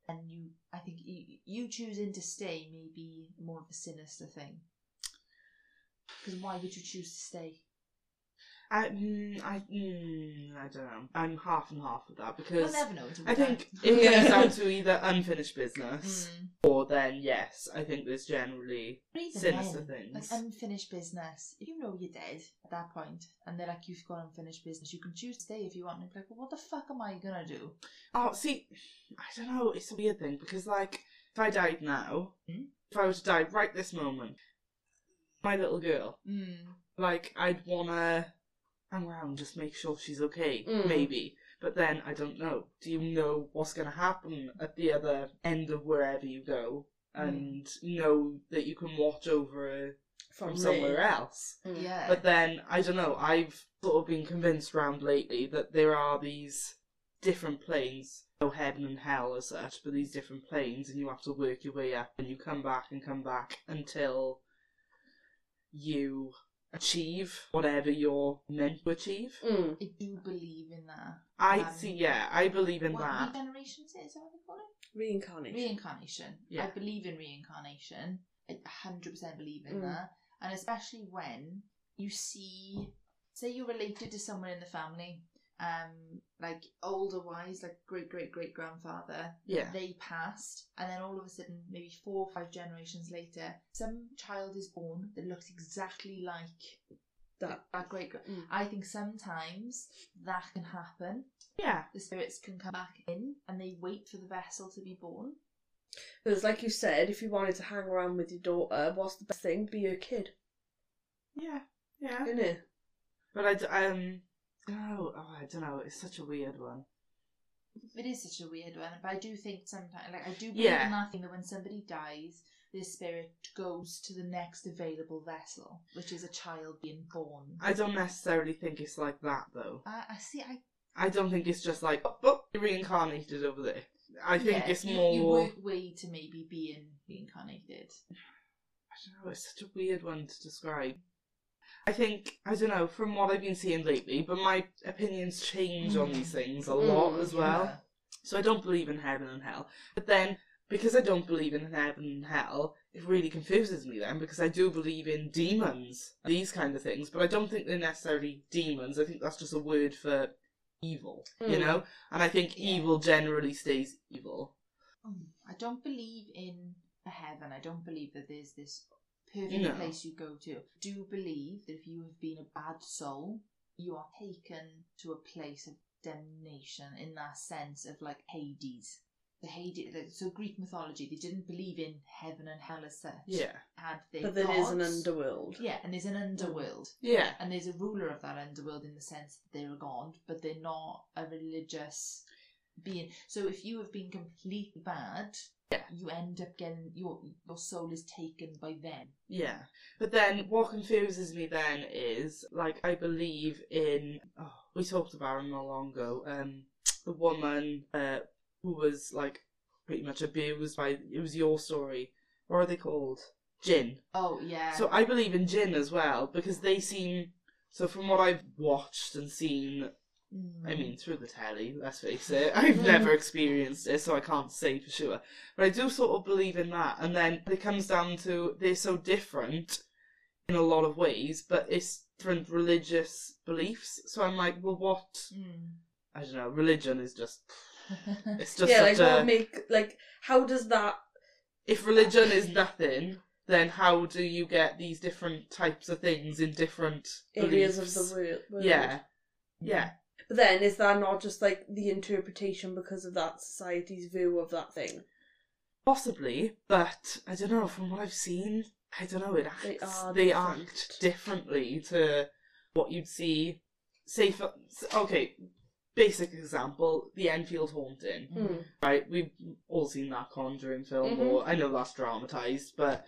and you, I think you, you choosing to stay may be more of a sinister thing. Because why would you choose to stay? I, mm, I, mm, I don't know. I'm half and half with that because We'll never know until we I think it comes down <laughs> to either unfinished business Mm. or then yes, I think there's generally But even sinister then, things. Like unfinished business. You know you're dead at that point, and they're like, you've got unfinished business, you can choose to stay if you want. And like, well, what the fuck am I gonna do? Oh, see, I don't know. It's a weird thing because, like, if I died now, Hmm? if I were to die right this moment, my little girl, Mm. like, I'd wanna hang around, just make sure she's okay, Mm. maybe. But then I don't know. Do you know what's gonna happen at the other end of wherever you go, and know that you can watch over her from, somewhere there. else? Mm. Yeah. But then I don't know. I've sort of been convinced round lately that there are these different planes, no heaven and hell as such, but these different planes, and you have to work your way up, and you come back and come back until you achieve whatever you're meant to achieve. Mm. I do believe in that. I Um, see. Yeah, I believe in what, that. Regeneration is it? Is that what they call it? Reincarnation. Reincarnation. Yeah. I believe in reincarnation. I 100% believe in Mm. that. And especially when you see, say you're related to someone in the family, um, like older wise, like great great great grandfather, Yeah. they passed, and then all of a sudden, maybe four or five generations later, some child is born that looks exactly like That. that great. Mm. I think sometimes that can happen. Yeah. The spirits can come back in, and they wait for the vessel to be born. Because, like you said, if you wanted to hang around with your daughter, what's the best thing? Be her kid. Yeah. Yeah. isn't it? But I, d- um, oh, oh, I don't know. It's such a weird one. It is such a weird one, but I do think sometimes, like, I do believe Yeah. in that thing that when somebody dies, their spirit goes to the next available vessel, which is a child being born. I don't necessarily think it's like that though. I, I see. I I don't think it's just like, oh, oh you're reincarnated over there. I think yeah, it's you, more. You work way to maybe being reincarnated. <sighs> I don't know. It's such a weird one to describe. I think I don't know from what I've been seeing lately, but my opinions change on these things a lot Mm, as well. Yeah. So I don't believe in heaven and hell. But then, because I don't believe in heaven and hell, it really confuses me then because I do believe in demons, these kind of things, but I don't think they're necessarily demons. I think that's just a word for evil, you Mm. know? And I think Yeah. evil generally stays evil. Mm, I don't believe in a heaven. I don't believe that there's this perfect No. place you go to. Do believe that if you have been a bad soul, you are taken to a place of damnation in that sense of like Hades. The Hades. like, So Greek mythology, they didn't believe in heaven and hell as such. Yeah. Had their But there is an underworld. Yeah, and there's an underworld. Yeah. And there's a ruler of that underworld in the sense that they're a god, but they're not a religious being. So if you have been completely bad, Yeah. you end up getting your your soul is taken by them. Yeah. But then what confuses me then is like I believe in oh, we talked about it not long ago, um the woman uh who was like pretty much abused by it was your story. What are they called? Jinn. Oh yeah. So I believe in jinn as well because they seem so from what I've watched and seen Mm. I mean, through the telly, let's face it. <laughs> I've never experienced it, so I can't say for sure. But I do sort of believe in that. And then it comes down to they're so different in a lot of ways, but it's different religious beliefs. So I'm like, well, what? Mm. I don't know. Religion is just. <laughs> It's just yeah, like a. what make like how does that If religion is nothing, then how do you get these different types of things in different areas beliefs? of the world? world? Yeah. Yeah. But then is that not just like the interpretation because of that society's view of that thing? Possibly, but I don't know. From what I've seen, I don't know. It acts. They are they different. act differently to what you'd see. Say for okay, basic example: the Enfield haunting. Mm. Right, we've all seen that Conjuring film, Mhm. or I know that's dramatized, but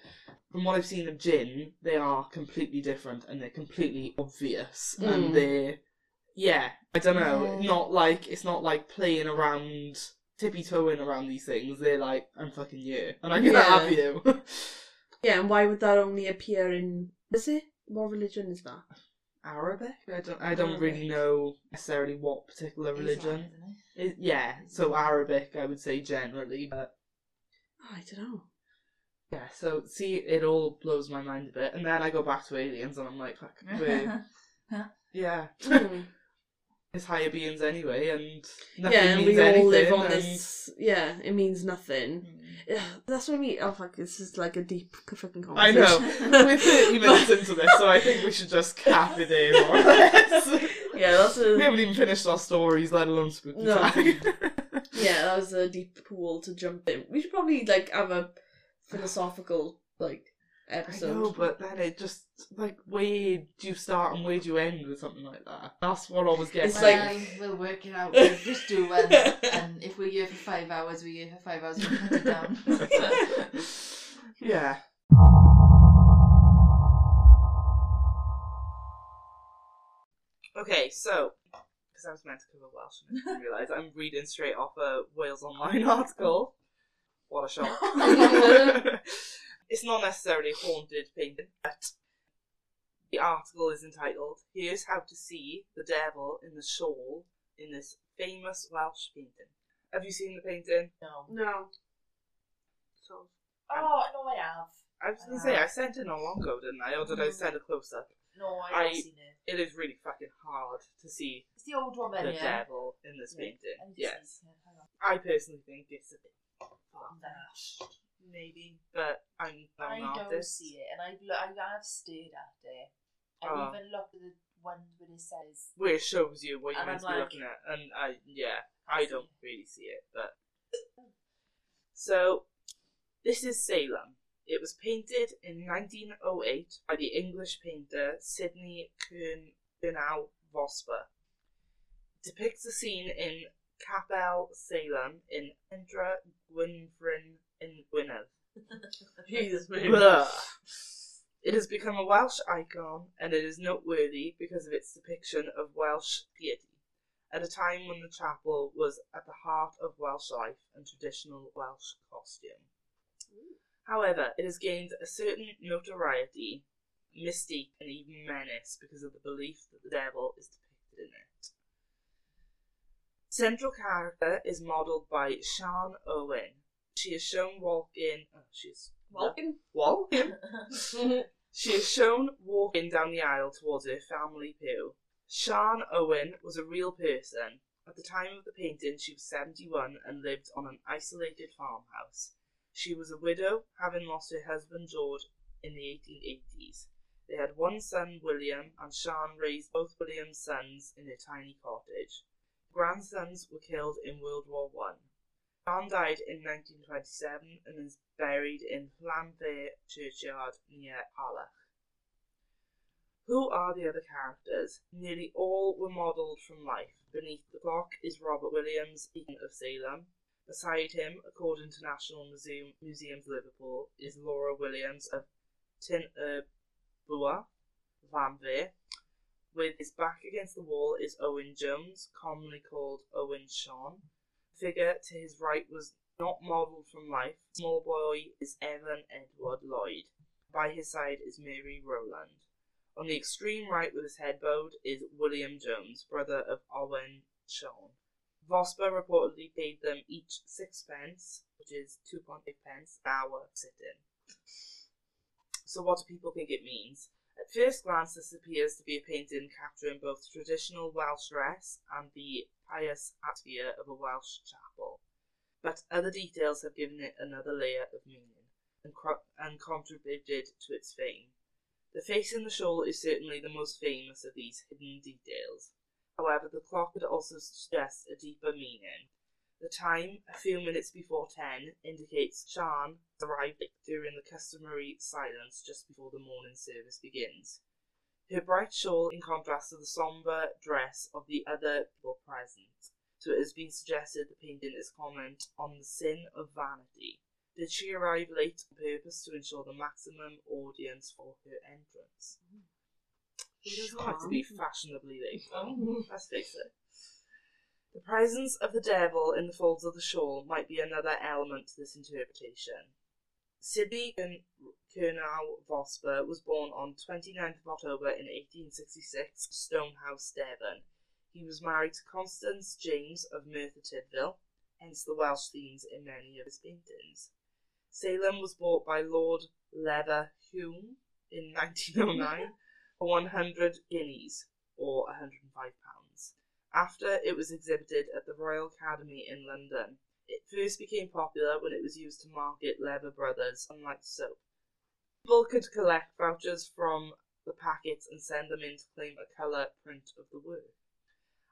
from what I've seen of Jinn, they are completely different and they're completely obvious, Mm. and they're yeah, I don't know, Yeah. not like it's not like playing around, tippy toeing around these things. They're like, I'm fucking you, and I'm gonna Yeah. have you. <laughs> Yeah, and why would that only appear in is it? What religion is that? Arabic? I don't, I don't really know necessarily what particular religion. isn't it? It, yeah, so Arabic, I would say generally, but Oh, I don't know. yeah. So see, it all blows my mind a bit, and then I go back to aliens, and I'm like, fuck, <laughs> wait, <laughs> yeah. Hmm. It's higher beings anyway, and nothing yeah, and means we all anything. live on and- this. Yeah, it means nothing. Mm. Yeah, that's what I mean. Oh fuck, this is like a deep fucking conversation. I know. We're 30 minutes into this, so I think we should just cap it more or less. <laughs> yeah, that's we haven't even finished our stories, let alone spooky No. time. <laughs> <laughs> yeah, that was a deep pool to jump in. We should probably like have a philosophical like I episode. know, but then it just like where do you start and where do you end with something like that? That's what always gets It's me. like- Well, we'll work it out. We'll just do <laughs> one, and if we're here for five hours, we're here for five hours. We'll cut it down. <laughs> yeah. Okay, so because I was meant to cover Welsh and I didn't realise I'm reading straight off a Wales Online <laughs> article. What a shock! It's not necessarily a haunted painting, but the article is entitled "Here's how to see the devil in the shawl in this famous Welsh painting." Have you seen the painting? no. no. So Oh no, I have. I was gonna say I sent it not long ago, didn't I? Or did I send a close up? No, I I- have seen it. It is really fucking hard to see It's the old woman, the yeah. devil in this Yeah. painting. I Yes, see it. Hang on. I personally think it's a bit Nah. Maybe, but I'm not I an don't artist. see it, and I've lo- I have stared at it. I've Oh. even looked at the ones where it says Where it shows you what you're And meant to I'm be like- looking at, and I yeah, I don't really see it, but so this is Salem. It was painted in 1908 by the English painter Sydney Kern- Curnow Vosper. It depicts a scene in Capel, Salem, in Endra Gwynfryn in Gwynedd. Jesus, man. Blah. It has become a Welsh icon and it is noteworthy because of its depiction of Welsh piety at a time when the chapel was at the heart of Welsh life and traditional Welsh costume. However, it has gained a certain notoriety, mystique, and even menace because of the belief that the devil is depicted in it. Central character is modelled by Sian Owen. She is shown walking. Oh, she's Walking. <laughs> walking. <laughs> She is shown walking down the aisle towards her family pew. Sian Owen was a real person. At the time of the painting, she was 71 and lived on an isolated farmhouse. She was a widow, having lost her husband George in the 1880s. They had one son, William, and Sian raised both William's sons in her tiny cottage. Grandsons were killed in World War One. Sian died in 1927 and is buried in Llanfair churchyard near Harlech. Who are the other characters? Nearly all were modelled from life. Beneath the clock is Robert Williams, Dean of Salem. Beside him, according to National Museum Museums Liverpool, is Laura Williams of Tinterbua, Llanfair. With his back against the wall is Owen Jones, commonly called Owen Sean. Figure to his right was not modelled from life. Small boy is Evan Edward Lloyd. By his side is Mary Rowland. On the extreme right with his head bowed is William Jones, brother of Owen Sean. Vosper reportedly paid them each sixpence, which is 2.8 pence, an hour sitting. So what do people think it means? At first glance, this appears to be a painting capturing both traditional Welsh dress and the pious atmosphere of a Welsh chapel. But other details have given it another layer of meaning and, and contributed to its fame. The face in the shawl is certainly the most famous of these hidden details. However, the clock could also suggest a deeper meaning. The time, a few minutes before ten, indicates Sian arrived during the customary silence just before the morning service begins. Her bright shawl in contrast to the sombre dress of the other people present, so it has been suggested the painting is comment on the sin of vanity. Did she arrive late on purpose to ensure the maximum audience for her entrance? Who doesn't like to be fashionably late? Oh. Let's face it. The presence of the devil in the folds of the shawl might be another element to this interpretation. Sydney Curnow Vosper was born on 29th of October in 1866, Stonehouse, Devon. He was married to Constance James of Merthyr Tydfil, hence the Welsh themes in many of his paintings. Salem was bought by Lord Lever Hume in 1909 for 100 guineas, or 105 pounds. After it was exhibited at the Royal Academy in London, it first became popular when it was used to market Lever Brothers, Sunlight soap. People could collect vouchers from the packets and send them in to claim a colour print of the work.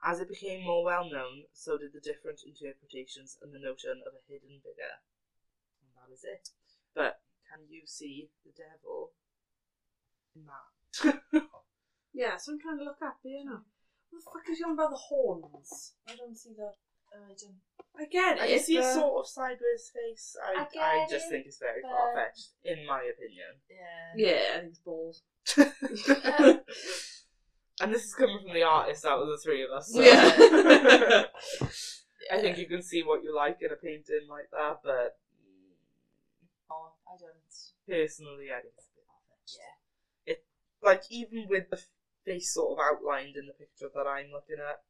As it became more well known, so did the different interpretations and the notion of a hidden figure. And that is it. But can you see the devil in that? <laughs> Yeah, so I'm trying to look up here now. What the fuck is you on about the horns? I don't see the. Oh, I don't. I get I it. see a sort of sideways face. I, I I, just it, think it's very but- far fetched, in my opinion. Yeah. Yeah, I think it's balls. <laughs> and this is coming from the artist out of the three of us. So. Yeah. <laughs> I think you can see what you like in a painting like that, but Oh, I don't. personally, I think it's a bit far fetched. Yeah. It, like, even with the face sort of outlined in the picture that I'm looking at,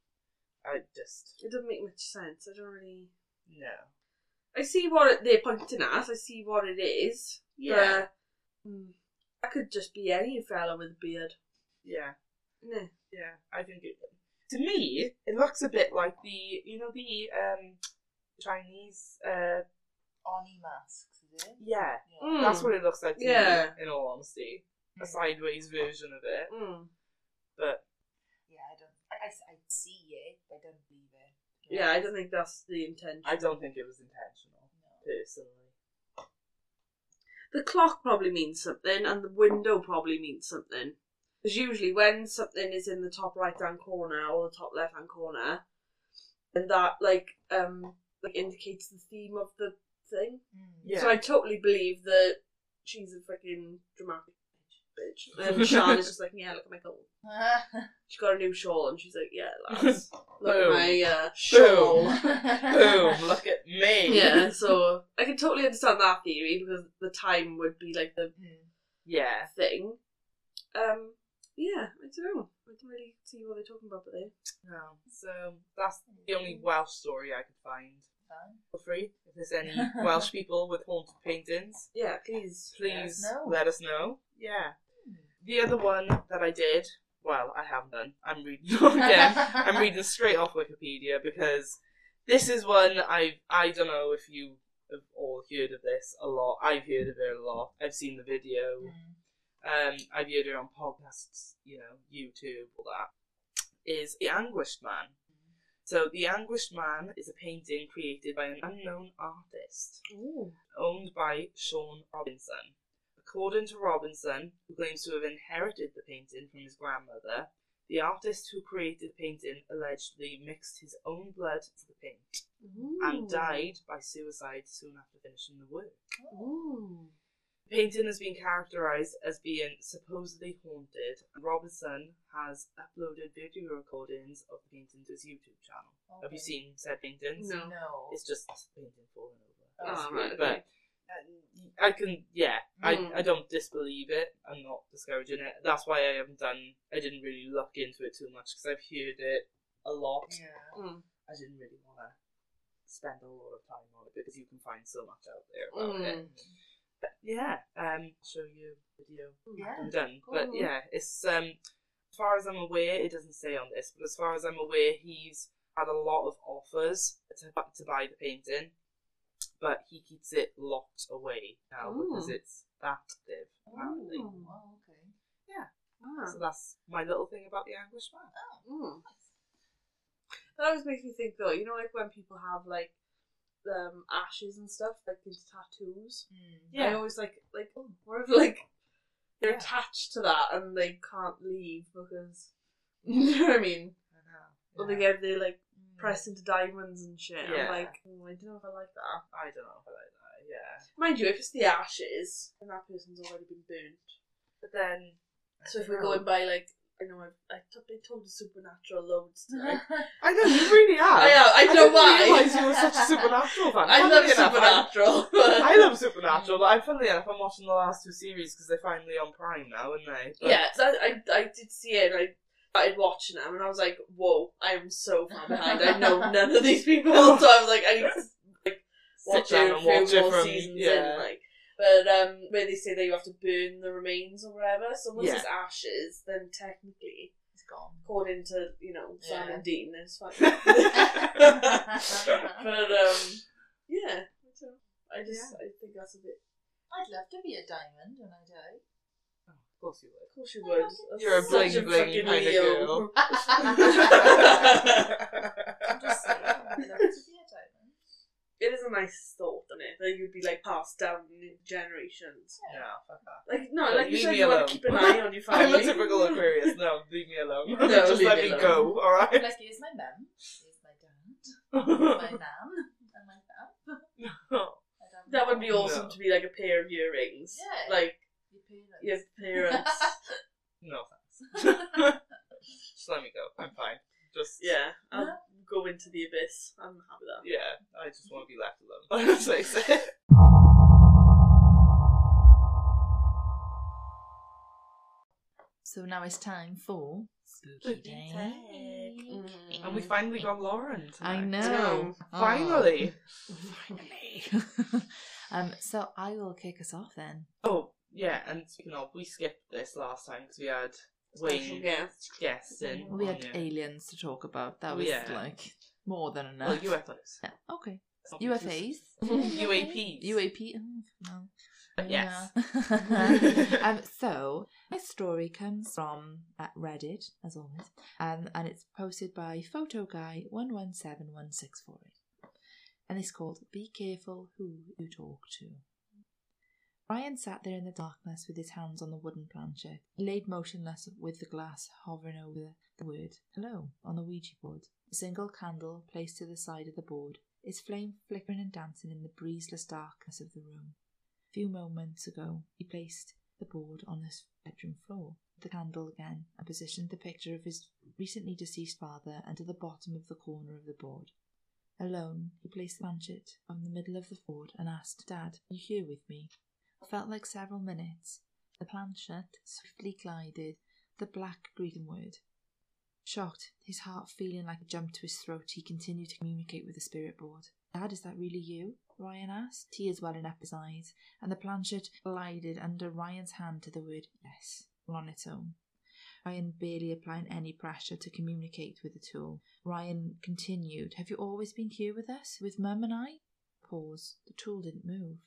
I just. It doesn't make much sense. I don't really. No. I see what it, they're pointing at. I see what it is. Yeah. But, mm, that could just be any fella with a beard. Yeah. Nah. Yeah. I think it. To me, it looks a bit like the, you know, the um Chinese. uh Oni masks, is it? Yeah. Yeah. Mm. That's what it looks like to Yeah. me, in all honesty. A sideways version of it. Mm. But Yeah, I don't. I, I, I see it, but I don't believe it. Yeah, I don't think that's the intention. I don't think it was intentional, No. personally. the clock probably means something, and the window probably means something. Because usually, when something is in the top right hand corner or the top left hand corner, and that like um like indicates the theme of the thing. Yeah. So I totally believe that she's a freaking dramatic bitch. <laughs> And Sian is just like, yeah, look at my gold. <laughs> She got a new shawl, and she's like, yeah, <laughs> lads, look at Boom. my uh, shawl. Boom! Look at me. Yeah, so I can totally understand that theory because the time would be like the Yeah. thing. Um, yeah, I don't know. I don't really see what they're talking about, but they. No. So that's the only Welsh story I could find. Feel free if there's any Welsh people with haunted paintings. Yeah, please. please know. let us know. Yeah. The other one that I did, well, I haven't done. I'm reading <laughs> again. <laughs> I'm reading straight off Wikipedia because this is one I I don't know if you have all heard of this a lot. I've heard of it a lot. I've seen the video. Um, I've heard it on podcasts, you know, YouTube, all that. Is the Anguished Man. So the Anguished Man is a painting created by an unknown artist Ooh. owned by Sean Robinson. According to Robinson, who claims to have inherited the painting from his grandmother, the artist who created the painting allegedly mixed his own blood to the paint and died by suicide soon after finishing the work. Ooh. The painting has been characterised as being supposedly haunted, and Robinson has uploaded video recordings of the painting to his YouTube channel. Have you seen said paintings? No. No. It's just a painting falling over. Oh, right, But okay. I can, yeah, Mm. I, I don't disbelieve it. I'm not discouraging it. That's why I haven't done. I didn't really look into it too much because I've heard it a lot. Yeah. Mm. I didn't really want to spend a lot of time on it because you can find so much out there about it. Mm. But yeah, um, I'll show you a video Yeah. I'm done. But yeah, it's um, as far as I'm aware, it doesn't say on this, but as far as I'm aware, he's had a lot of offers to to buy the painting, but he keeps it locked away now because it's that active. Apparently, Ooh. Oh, okay. Ah. so that's my little thing about the Anguish Man. Mm. That always makes me think though, you know, like when people have like um ashes and stuff, like into tattoos. Mm. I always like like oh, what if like they're Yeah. attached to that and they can't leave because <laughs> <laughs> you know what I mean? I know. Or they get they like press into diamonds and shit. Yeah. I'm like, oh, I don't know if I like that. I don't know if I like that. Yeah, Mind you, if it's the ashes, then that person's already been burnt. but then So if we're know. going by like I know I've I told, been told the supernatural loads <laughs> today. I know you really are. I know, I don't know didn't why. realise you were such a <laughs> supernatural fan. I Funnily love enough, supernatural. <laughs> I love Supernatural, but I'm funnily enough, I'm watching the last two series because they're finally on Prime now, aren't they? But- yeah, so I, I I did see it and I started watching them and I was like, whoa, I am so far behind. I know <laughs> none of these people, <laughs> so I was like, I need to like Sit watch down it a and watch it more from seasons yeah. in, like. But um, where they say that you have to burn the remains or whatever, so once Yeah. it's ashes, then technically, It's gone. according to you know Sam Yeah. and Dean, it's fine. <laughs> but um, yeah, so I just I think that's a bit. I'd love to be a diamond when I die. Of course you would. Of course you would. That's You're a such bling bling fucking kind of Leo. girl. <laughs> <laughs> I'm just saying, I'd love to be a diamond. It is a nice thought, isn't it? That you'd be like passed down in generations. no, fuck that. Like no, No, like you leave said, me you want alone. to keep an eye on your family. <laughs> I'm a typical Aquarius. No, leave me alone. No, Just leave let me me alone. go, alright? Like, here's my mum, here's my dad, my nan, and my dad. I That would be awesome No. to be like a pair of earrings. Yeah. Like Your your parents. parents. <laughs> no thanks. <laughs> Just let me go. I'm fine. Just yeah, I'll go into the abyss. I'm happy with that. yeah. I just want to be left alone. <laughs> Let's. So now it's time for Spooky Spooky Day. Tag. Mm. And we finally got Lauren. I tonight. know. Finally. Finally. um, so I will kick us off then. Oh yeah, and speaking of, we skipped this last time because we had Special Wayne guest. guests in. We had yeah. aliens to talk about. That was yeah. like more than Well, enough. UFOs. Yeah, okay. It's UFAs. UAPs. UAP. mm, No. Yes. Yeah. <laughs> um, <laughs> so my story comes from uh, Reddit, as always, um, and it's posted by Photo Guy one one seven one six four eight, and it's called "Be Careful Who You Talk to." Ryan sat there in the darkness with his hands on the wooden planchette. Laid motionless with the glass hovering over the word hello on the Ouija board. A single candle placed to the side of the board, its flame flickering and dancing in the breezeless darkness of the room. A few moments ago, he placed the board on his bedroom floor, the candle again, and positioned the picture of his recently deceased father under the bottom of the corner of the board. Alone, he placed the planchette on the middle of the board and asked, Dad, are you here with me? Felt like several minutes. The planchette swiftly glided the black greeting word. Shocked, his heart feeling like a jump to his throat, he continued to communicate with the spirit board. Dad, is that really you? Ryan asked, tears welling up his eyes, and the planchette glided under Ryan's hand to the word yes on its own. Ryan barely applying any pressure to communicate with the tool. Ryan continued, Have you always been here with us, with Mum and I? Pause. The tool didn't move,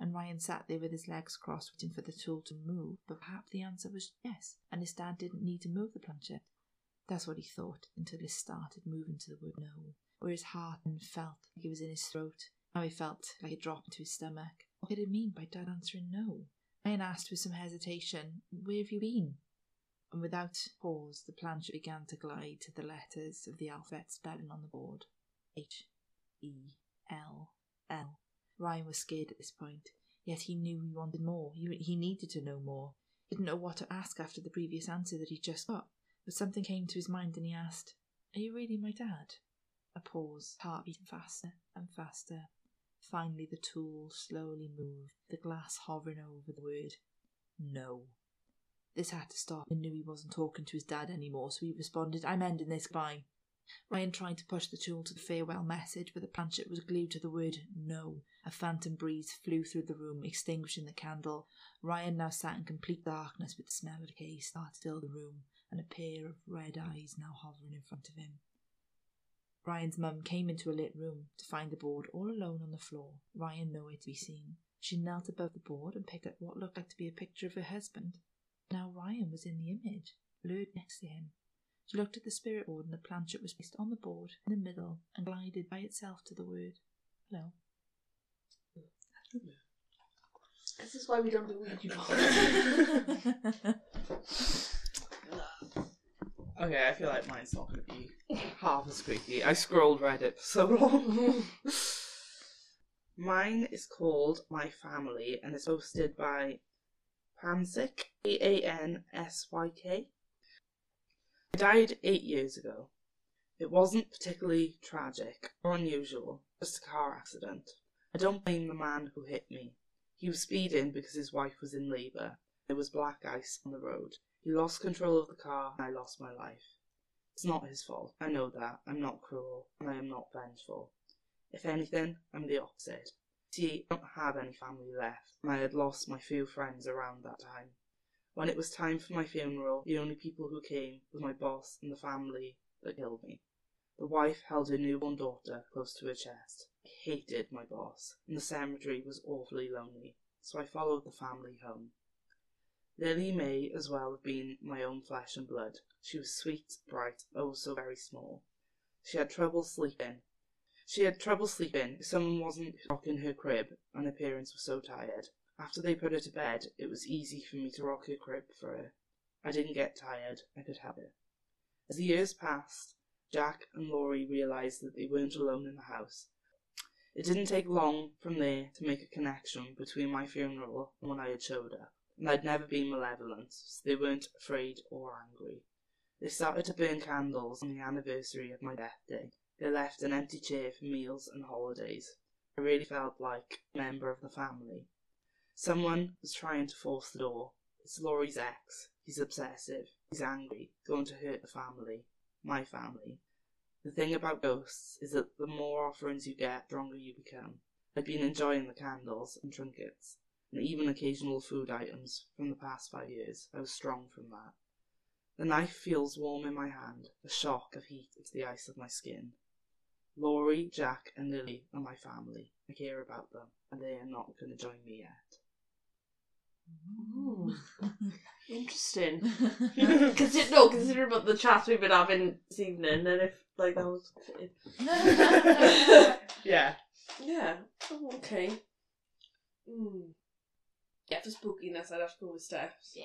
and Ryan sat there with his legs crossed, waiting for the tool to move, but perhaps the answer was yes, and his dad didn't need to move the planchette. That's what he thought until it started moving to the word no, where his heart felt like it was in his throat. Now he felt like it dropped into his stomach. What did it mean by Dad answering no? Ryan asked with some hesitation, Where have you been? And without pause, the planchette began to glide to the letters of the alphabet spelling on the board H, E, L, L. Ryan was scared at this point, yet he knew he wanted more. He, he needed to know more. He didn't know what to ask after the previous answer that he'd just got. But something came to his mind and he asked, Are you really my dad? A pause, heart beating faster and faster. Finally, the tool slowly moved, the glass hovering over the word no. This had to stop and knew he wasn't talking to his dad anymore, so he responded, I'm ending this, bye. Ryan tried to push the tool to the farewell message, but the planchette was glued to the word no. A phantom breeze flew through the room, extinguishing the candle. Ryan now sat in complete darkness with the smell of decay started to fill the room and a pair of red eyes now hovering in front of him. Ryan's mum came into a lit room to find the board all alone on the floor, Ryan nowhere to be seen. She knelt above the board and picked up what looked like to be a picture of her husband. Now Ryan was in the image, blurred next to him. She looked at the spirit board and the planchette was placed on the board in the middle and glided by itself to the word hello. This is why we don't do Ouija boards. <laughs> Okay, I feel like mine's not going to be half as squeaky. I scrolled Reddit for so long. <laughs> Mine is called My Family and it's hosted by Pansyk, A A N S Y K. I died eight years ago. It wasn't particularly tragic or unusual, just a car accident. I don't blame the man who hit me. He was speeding because his wife was in labour. There was black ice on the road. He lost control of the car and I lost my life. It's not his fault. I know that. I'm not cruel and I am not vengeful. If anything, I'm the opposite. See, I don't have any family left, and I had lost my few friends around that time. When it was time for my funeral, the only people who came was my boss and the family that killed me. The wife held her newborn daughter close to her chest. I hated my boss, and the cemetery was awfully lonely, so I followed the family home. Lily may as well have been my own flesh and blood. She was sweet, bright, oh so very small. She had trouble sleeping. She had trouble sleeping if someone wasn't rocking her crib, and her parents were so tired. After they put her to bed, it was easy for me to rock her crib for her. I didn't get tired, I could have it. As the years passed, Jack and Laurie realised that they weren't alone in the house. It didn't take long from there to make a connection between my funeral and when I had showed up and I'd never been malevolent, so they weren't afraid or angry. They started to burn candles on the anniversary of my death day. They left an empty chair for meals and holidays. I really felt like a member of the family. Someone was trying to force the door. It's Laurie's ex. He's obsessive. He's angry. Going to hurt the family. My family. The thing about ghosts is that the more offerings you get, the stronger you become. I'd been enjoying the candles and trinkets, and even occasional food items from the past five years. I was strong from that. The knife feels warm in my hand, a shock of heat into the ice of my skin. Laurie, Jack, and Lily are my family. I care about them, and they are not going to join me yet. Ooh, <laughs> interesting. <laughs> Consider no, consider about the chats we've been having this evening, and if like that was, <laughs> Yeah. yeah, oh, okay. Mm. Yeah, for spookiness, I'd have to go with Steph's. Yeah.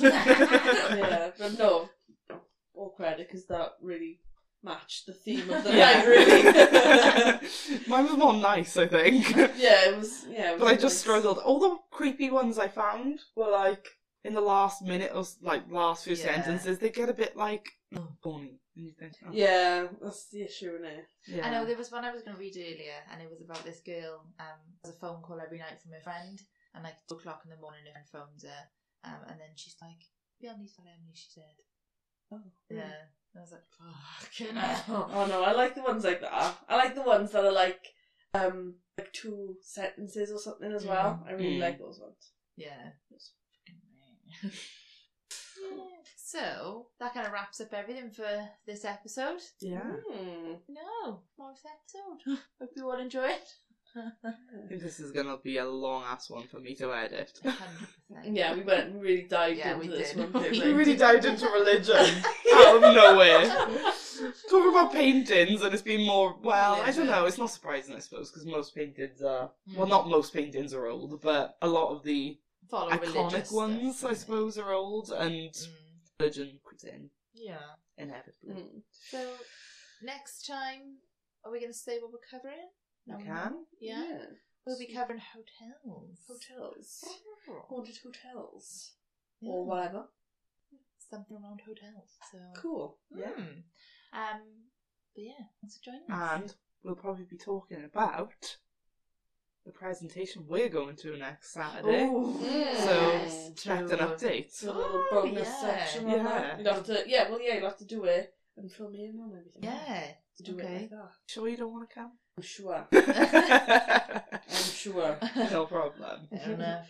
yeah, but no, all credit because that really matched the theme of the <laughs> Yeah. night, really. <laughs> Mine was more nice, I think. <laughs> yeah, it was. Yeah, it was But I just nice. struggled. All the creepy ones I found were like in the last minute or like last few Yeah. sentences. They get a bit like oh, corny, and you think, Yeah, that's the issue, isn't it? yeah. I know there was one I was going to read earlier, and it was about this girl. Um, has a phone call every night from her friend, and like two o'clock in the morning, her friend phones her, um, and then she's like, "Be on these Emily," she said. Oh, Yeah, I was like, "Fucking <laughs> hell." Oh no, I like the ones like that. I like the ones that are like, um, like two sentences or something as well. I really Mm. like those ones. Yeah. it was fucking meh. <laughs> Yeah. So that kind of wraps up everything for this episode. yeah. Hmm. No, more episode. Hope you all enjoy it. I <laughs> think this is gonna be a long ass one for me to edit. Hundred percent. Yeah, we went and really dived Yeah, into we this did. one. <laughs> We didn't We really dived into religion <laughs> out of nowhere. Talking about paintings, and it's been more. Well, I don't know. It's not surprising, I suppose, because most paintings are. Well, not most paintings are old, but a lot of the Follow iconic religious ones, stuff, I innit? suppose, are old, and Mm, religion creeps in yeah. inevitably. Mm. So next time, are we going to say what we're covering? We No, can. Yeah. We'll be covering hotels. Hotels. Oh. Haunted hotels. Yeah. Or whatever. Something around hotels. So Cool. Yeah. Um. But yeah, thanks for joining us. And we'll probably be talking about the presentation we're going to next Saturday. Mm. So, expect an update. So a little Oh, bonus yeah. section on Yeah. that. You'll have to, yeah, well, yeah, you'll have to do it and fill me in on everything. Yeah. To do okay. it like that. Sure you don't want to come? I'm sure. <laughs> I'm sure. No problem. I don't uh,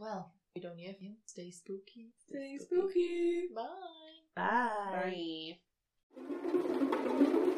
well, we don't hear you. Stay spooky. Stay spooky. Bye. Bye. Bye.